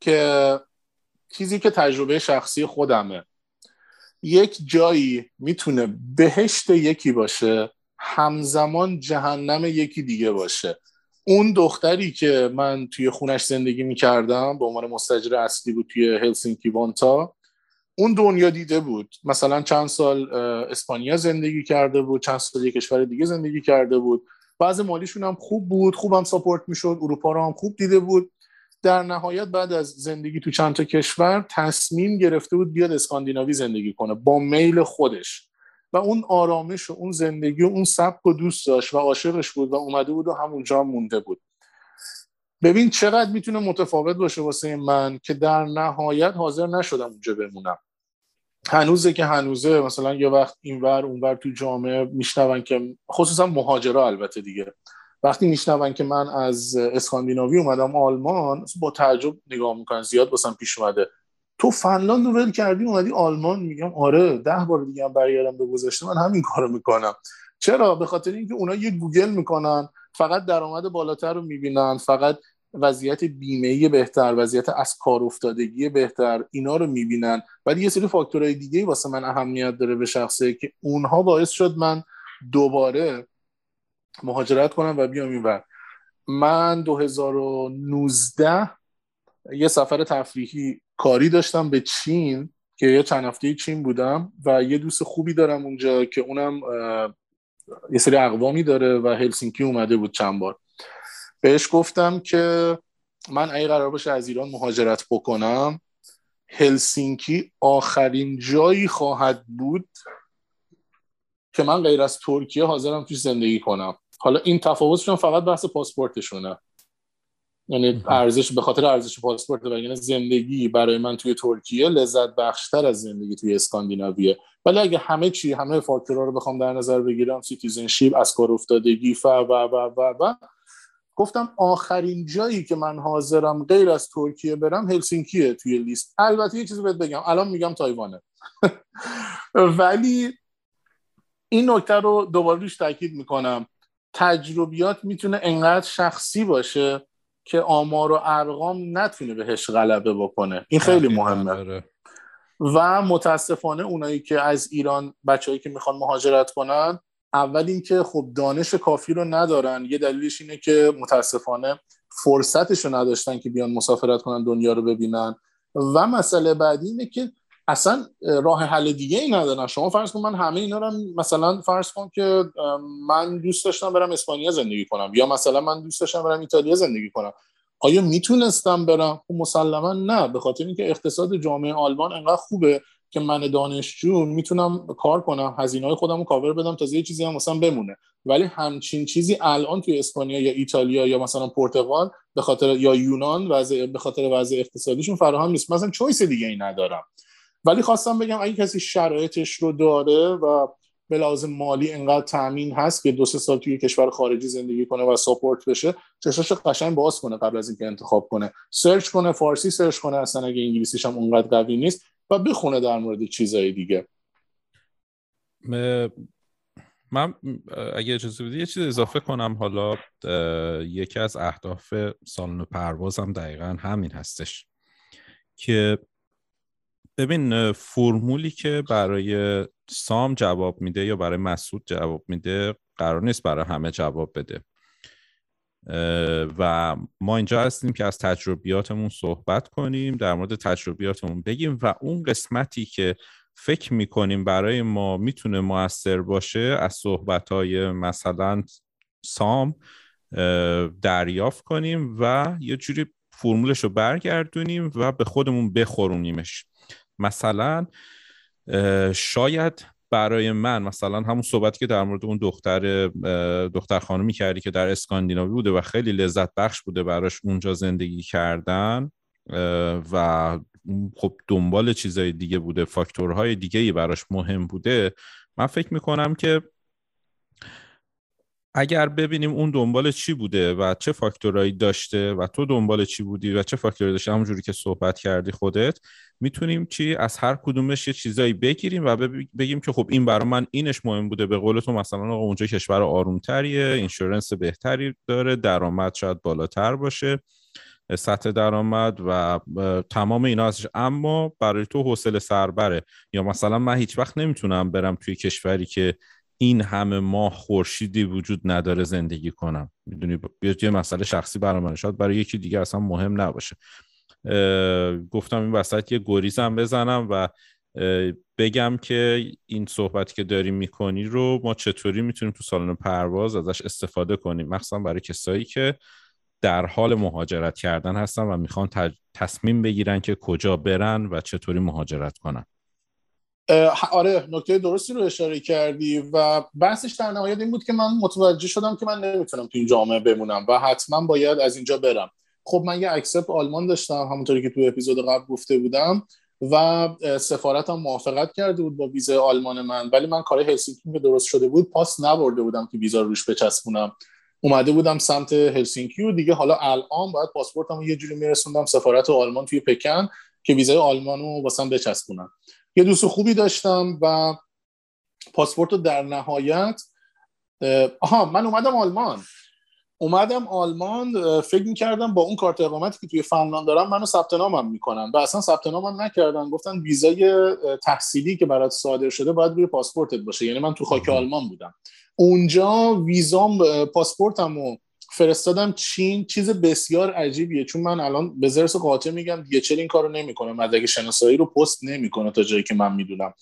که چیزی که تجربه شخصی خودمه. یک جایی می‌تونه بهشت یکی باشه همزمان جهنم یکی دیگه باشه. اون دختری که من توی خونش زندگی می‌کردم به عنوان مستجر اصلی بود توی هلسینکی وانتا اون دنیا دیده بود. مثلا چند سال اسپانیا زندگی کرده بود چند سال یک کشور دیگه زندگی کرده بود. بعض مالیشون هم خوب بود خوبم ساپورت می‌شد اروپا رو هم خوب دیده بود. در نهایت بعد از زندگی تو چند تا کشور تصمیم گرفته بود بیاد اسکاندیناوی زندگی کنه با میل خودش. و اون آرامش و اون زندگی و اون سبک و دوست داشت و عاشقش بود و اومده بود و همونجا مونده بود. ببین چقدر می‌تونه متفاوت باشه واسه من که در نهایت حاضر نشدم اونجا بمونم. هنوزه که هنوزه مثلا یه وقت اینور اونور تو جامعه میشنون که خصوصا مهاجرا البته دیگه. وقتی میشنون که من از اسکاندیناوی اومدم آلمان با تعجب نگاه می‌کنن زیاد باسم پیش اومده. تو فنلاند رو ول کردی اومدی آلمان میگم آره ده بار دیگه هم برگردم به گذشته من همین کارو می‌کنم. چرا؟ به خاطر اینکه اونا یه گوگل می‌کنن فقط درآمد بالاتر رو می‌بینن فقط وضعیت بیمه بهتر وضعیت از کار افتادگی بهتر اینا رو می‌بینن. ولی یه سری فاکتورهای دیگه واسه من اهمیت داره به شخصه که اونها باعث شد من دوباره مهاجرت کنم و بیام اینور من 2019 یه سفر تفریحی کاری داشتم به چین که یه چند هفته چین بودم و یه دوست خوبی دارم اونجا که اونم یه سری اقوامی داره و هلسینکی اومده بود چند بار. بهش گفتم که من اگه قرار باشه از ایران مهاجرت بکنم هلسینکی آخرین جایی خواهد بود که من غیر از ترکیه حاضرم توش زندگی کنم. حالا این تفاوتشون فقط بحث پاسپورتشونه. یعنی ارزش به خاطر ارزش پاسپورت و یعنی زندگی برای من توی ترکیه لذت بخشتر از زندگی توی اسکاندیناویه. ولی اگه همه چی همه فاکتورها رو بخوام در نظر بگیرم citizenship از کار افتادگی و و و و و. گفتم آخرین جایی که من حاضرم غیر از ترکیه برم هلسینکیه توی لیست. البته یه چیزی بهت بگم الان میگم تایوانه. ولی این نکته رو دوباره روش تاکید می‌کنم. تجربیات می‌تونه انقدر شخصی باشه که آمار و ارقام نتونه بهش غلبه بکنه. این خیلی مهمه. و متاسفانه اونایی که از ایران بچههایی که می‌خوان مهاجرت کنن اول اینکه خب دانش کافی رو ندارن. یه دلیلش اینه که متاسفانه فرصتش رو نداشتن که بیان مسافرت کنن دنیا رو ببینن. و مسئله بعدی اینه که اصلا راه حل دیگه ای ندارن. شما فرض کن من همه اینا رو مثلا فرض کن که من دوست داشتم برم اسپانیا زندگی کنم. یا مثلا من دوست داشتم برم ایتالیا زندگی کنم. آیا می‌تونستم برم؟ خب مسلما نه. به خاطر اینکه اقتصاد جامعه آلمان انقدر خوبه که من دانشجو می‌تونم کار کنم هزینه های خودم رو کاور بدم تا یه چیزی هم مثلا بمونه. ولی همچین چیزی الان توی اسپانیا یا ایتالیا یا مثلا پرتغال به خاطر یا یونان وضع به خاطر وضع اقتصادیشون فراهم نیست. مثلا چویس دیگه ای ندارم. ولی خواستم بگم اگه کسی شرایطش رو داره و به لحاظ مالی انقدر تامین هست که دو سه سال توی کشور خارجی زندگی کنه و support بشه چشاش قشنگ باز کنه قبل از اینکه انتخاب کنه. search کنه فارسی search کنه اصلا اگه انگلیسیش هم اونقدر قوی نیست و بخونه در مورد چیزهای دیگه. من اگه اجازه بدی یه چیز اضافه کنم حالا یکی از اهداف سالن پروازم دقیقا همین هستش که ببین فرمولی که برای سام جواب میده یا برای مسعود جواب میده قرار نیست برای همه جواب بده. و ما اینجا هستیم که از تجربیاتمون صحبت کنیم در مورد تجربیاتمون بگیم و اون قسمتی که فکر می‌کنیم برای ما می‌تونه موثر باشه از صحبت های مثلا سام دریافت کنیم و یه جوری فرمولش رو برگردونیم و به خودمون بخورونیمش. مثلا شاید برای من مثلا همون صحبتی که در مورد اون دختر دختر خانمی کردی که در اسکاندیناوی بوده و خیلی لذت بخش بوده براش اونجا زندگی کردن و خب دنبال چیزای دیگه بوده فاکتورهای دیگه ای براش مهم بوده. من فکر می‌کنم که اگر ببینیم اون دنبال چی بوده و چه فاکتورهایی داشته و تو دنبال چی بودی و چه فاکتورهایی داشته همونجوری که صحبت کردی خودت می‌تونیم چی؟ از هر کدومش یه چیزایی بگیریم و بگیم که خب این برای من اینش مهم بوده. به قول تو مثلا اونجا کشور آرومتریه اینشورنس بهتری داره درآمد شاید بالاتر باشه سطح درآمد و تمام اینا ازش. اما برای تو حوصله سربره. یا مثلا من هیچ وقت نمی‌تونم برم توی کشوری که این همه ماه خورشیدی وجود نداره زندگی کنم. می‌دونی؟ یه مسئله شخصی برای من. شاید برای یکی دیگه اصلا مهم نباشه. گفتم این وسط یه گریزم بزنم و بگم که این صحبتی که داریم می‌کنی رو ما چطوری می‌تونیم تو سالن پرواز ازش استفاده کنیم؟ مخصوصا برای کسایی که در حال مهاجرت کردن هستن و می‌خوان تصمیم بگیرن که کجا برن و چطوری مهاجرت کنن. آره نکته درستی رو اشاره کردی و بحثش در نهایت این بود که من متوجه شدم که من نمی‌تونم تو این جامعه بمونم و حتما باید از اینجا برم. خب من یه اکسپ آلمان داشتم همونطوری که تو اپیزود قبل گفته بودم و سفارتم موافقت کرده بود با ویزای آلمان من ولی من کار هلسینکی که درست شده بود پاس نبرده بودم که ویزا روش بچسبونم. اومده بودم سمت هلسینکی و دیگه حالا الان باید پاسپورتم یه جوری میرسوندم سفارت آلمان توی پکن که ویزای آلمان رو واسم بچسبونم یه دوست خوبی داشتم و پاسپورت رو در نهایت آها من اومدم آلمان. اومدم آلمان فکر می‌کردم با اون کارت اقامتی که توی فنلاند دارم منو ثبت نامم می‌کنن. و اصلا ثبت نامم نکردن. گفتن ویزای تحصیلی که برات صادر شده باید روی پاسپورتت باشه. یعنی من تو خاک آلمان بودم. اونجا ویزام پاسپورتم و فرستادم چین چیز بسیار عجیبیه. چون من الان به زرس قاطع میگم دیگه این کارو نمی‌کنه مدرک شناسایی رو پست نمی‌کنه تا جایی که من می‌دونم.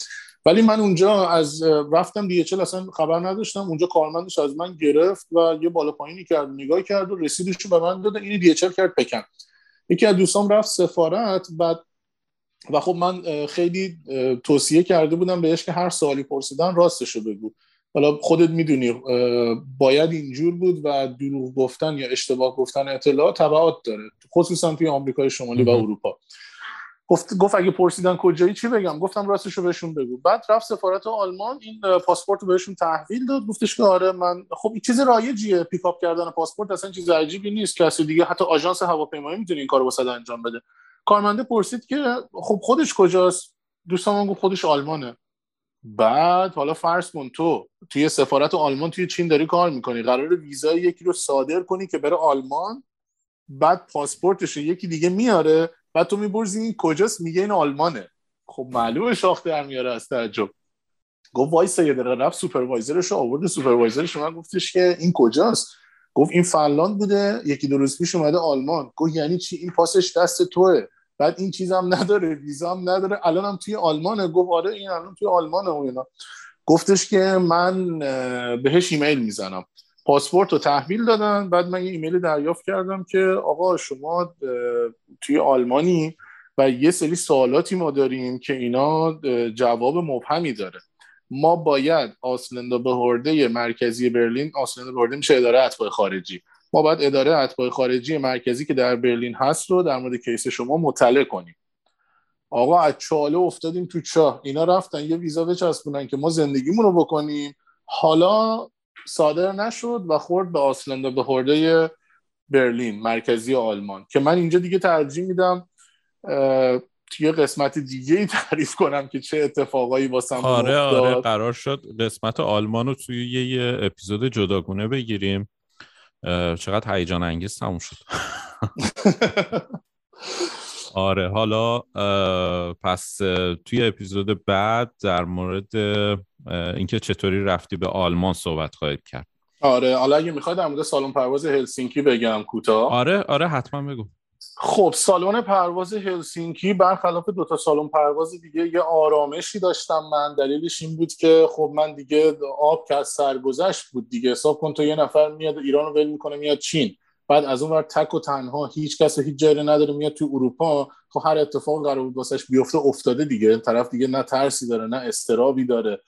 ولی من اونجا از رفتم دی اصلا خبر نداشتم. اونجا کارمندش از من گرفت و یه بالا پایینی کرد نگاه کرد و رسیدش رو به من داد. این دی کرد پکن. یکی از دوستام رفت سفارت بعد و خب من خیلی توصیه کرده بودم بهش که هر سوالی پرسیدن راستشو بگو. حالا خودت می‌دونی باید اینجور بود و دروغ گفتن یا اشتباه گفتن اطلاعات تبعات داره خصوصا توی آمریکای شمالی و اروپا. گفت گفت اگه پرسیدن کجایی چی بگم؟ گفتم راستشو بهشون بگو. بعد رفت سفارت آلمان این پاسپورت رو بهشون تحویل داد. گفتش که آره من خب این چیز رایجیه پیکاپ کردن پاسپورت اصلا چیز عجیبی نیست. کسی دیگه حتی آژانس هواپیمایی می‌تونه این کارو واسه انجام بده. کارمنده پرسید که خب خودش کجاست؟ دوستان گفت خودش آلمانه. بعد حالا فرض کن تو توی سفارت آلمان توی چین داری کار می‌کنی. قرار ویزای یکی رو صادر کنی که بره آلمان بعد پاسپورتش یکی دیگه میاره بعد تو می‌پرسی این کجاست؟ میگه این آلمانه. خب معلومه شاخ در میاره از تعجب. گفت وایسا یه دقیقه. رفت supervisor ش رو آورد. supervisor ش من گفتش که این کجاست؟ گفت این فنلاند بوده. یکی دو روز پیش اومده آلمان. گفت یعنی چی؟ این پاسش دست توه. بعد این چیزم نداره ویزا هم نداره. الان هم توی آلمانه. گفت آره این الان توی آلمانه و اینا. گفتش که من بهش ایمیل می‌زنم. پاسپورت رو تحویل دادن. بعد من یه ایمیل دریافت کردم که آقا شما توی آلمانی و یه سری سوالاتی ما داریم که اینا جواب مبهمی داره. ما باید Ausländerbehörde مرکزی برلین Ausländerbehörde میشه اداره اتباع خارجی. ما باید اداره اتباع خارجی مرکزی که در برلین هست رو در مورد case شما مطلع کنیم. آقا از چاله افتادیم تو چاه. اینا رفتن یه ویزا بچسبونن که ما زندگیمون رو بکنیم. حالا صادر نشد و خورد به آسلند به هورده برلین مرکزی آلمان که من اینجا دیگه ترجیح میدم توی قسمت دیگه ای تعریف کنم که چه اتفاقایی واسم آره آره قرار شد قسمت آلمان رو توی یه اپیزود جداگونه بگیریم. چقدر هیجان انگیز تموم شد. آره حالا پس توی اپیزود بعد در مورد اینکه چطوری رفتی به آلمان صحبت خواهید کرد. آره حالا اگه می‌خواد در مورد سالن پرواز هلسینکی بگم کوتاه. آره آره حتما بگو. خب سالن پرواز هلسینکی برخلاف دو تا سالن پرواز دیگه یه آرامشی داشتم. من دلیلش این بود که خب من دیگه آب که از سرگذشت بود دیگه. حساب کن تو یه نفر میاد ایران رو ول می‌کنه میاد چین. بعد از اون ور تک و تنها هیچ کس هیچ جایی نداره میاد تو اروپا. خب هر اتفاق قرار بود واسش بیفته افتاده دیگه. طرف دیگه نه ترسی داره نه استرابی داره.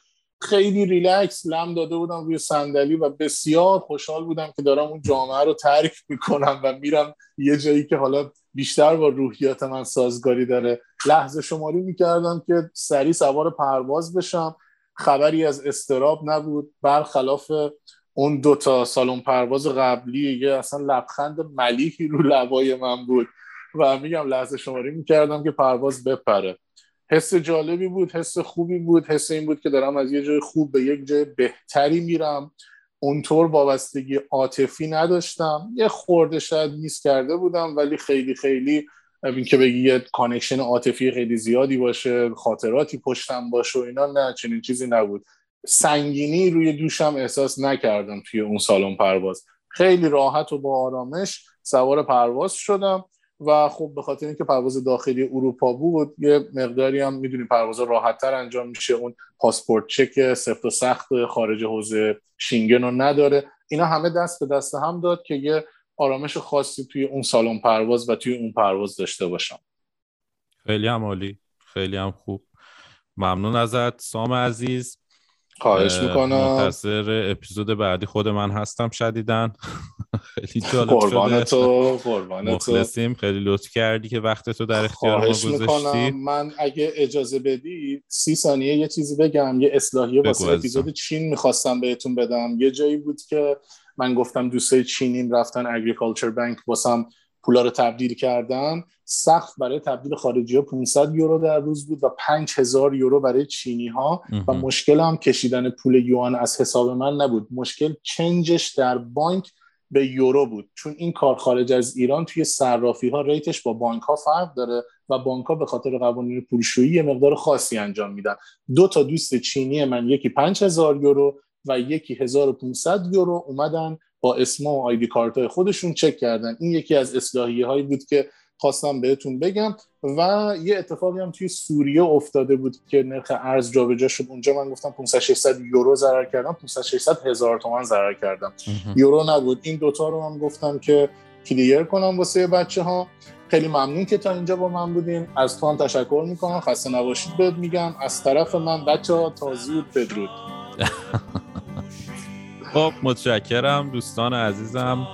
خیلی ریلکس لم داده بودم روی صندلی و بسیار خوشحال بودم که دارم اون جامعه رو ترک می‌کنم و میرم یه جایی که حالا بیشتر با روحیات من سازگاری داره. لحظه شماری می‌کردم که سریع سوار پرواز بشم. خبری از استراب نبود. برخلاف اون دوتا سالن پرواز قبلی یه اصلا لبخند ملیحی رو لبای من بود. و میگم لحظه شماری می‌کردم که پرواز بپره. حس جالبی بود حس خوبی بود حس این بود که دارم از یه جای خوب به یک جای بهتری میرم. اونطور وابستگی عاطفی نداشتم. یه خورده شاید miss کرده بودم ولی خیلی خیلی این که بگی یه connection عاطفی خیلی زیادی باشه خاطراتی پشتم باشه و اینا نه چنین چیزی نبود. سنگینی روی دوشم احساس نکردم توی اون سالن پرواز. خیلی راحت و با آرامش سوار پرواز شدم. و خب به خاطر اینکه پرواز داخلی اروپا بود یه مقداری هم می‌دونیم پرواز راحتتر انجام میشه. اون پاسپورت چک سفت و سخت خارج حوزه شینگن رو نداره. اینا همه دست به دست هم داد که یه آرامش خاصی توی اون سالن پرواز و توی اون پرواز داشته باشم. خیلی هم عالی. خیلی هم خوب. ممنون ازت. سام عزیز. خواهش می‌کنم. منتظر اپیزود بعدی خود من هستم شدیدن خیلی جالب قربان تو قربان مخلصیم. خیلی لطف کردی که وقت تو در اختیار ما گذاشتی. من اگه اجازه بدی سی ثانیه یه چیزی بگم. یه اصلاحیه واسه اپیزود چین می‌خواستم بهتون بدم. یه جایی بود که من گفتم دوستای چینیم رفتن اگریکالچر بانک واسم پولا رو تبدیل کردن. سخت برای تبدیل خارجی ها 500 یورو در روز بود و 5000 یورو برای چینی ها. و مشکل هم کشیدن پول یوان از حساب من نبود. مشکل چنجش در بانک به یورو بود. چون این کار خارج از ایران توی صرافی ها ریتش با بانک ها فرق داره و بانک ها به خاطر قوانین پولشویی یه مقدار خاصی انجام میدن. دو تا دوست چینی من یکی 5000 یورو و یکی 1500 یورو اومدن با اسم و آیدی کارت های خودشون چک کردن. این یکی از اصلاحیه هایی بود که خواستم بهتون بگم و یه اتفاقی هم توی سوریه افتاده بود که نرخ ارز جابجا شد. اونجا من گفتم 500 600 یورو ضرر کردم 500 600 هزار تومان ضرر کردم. یورو نبود. این دوتا رو هم گفتم که کلیر کنم واسه بچه ها خیلی ممنون که تا اینجا با من بودین. از تو هم تشکر می‌کنم. خسته نباشید بهت میگم. از طرف من بچه ها تا زود بدرود. خب متشکرم دوستان عزیزم.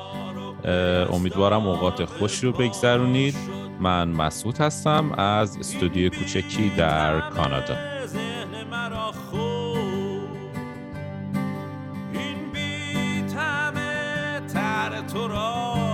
امیدوارم اوقات خوش رو بگذرونید. من مسعود هستم از استودیو کوچکی در کانادا. این تو را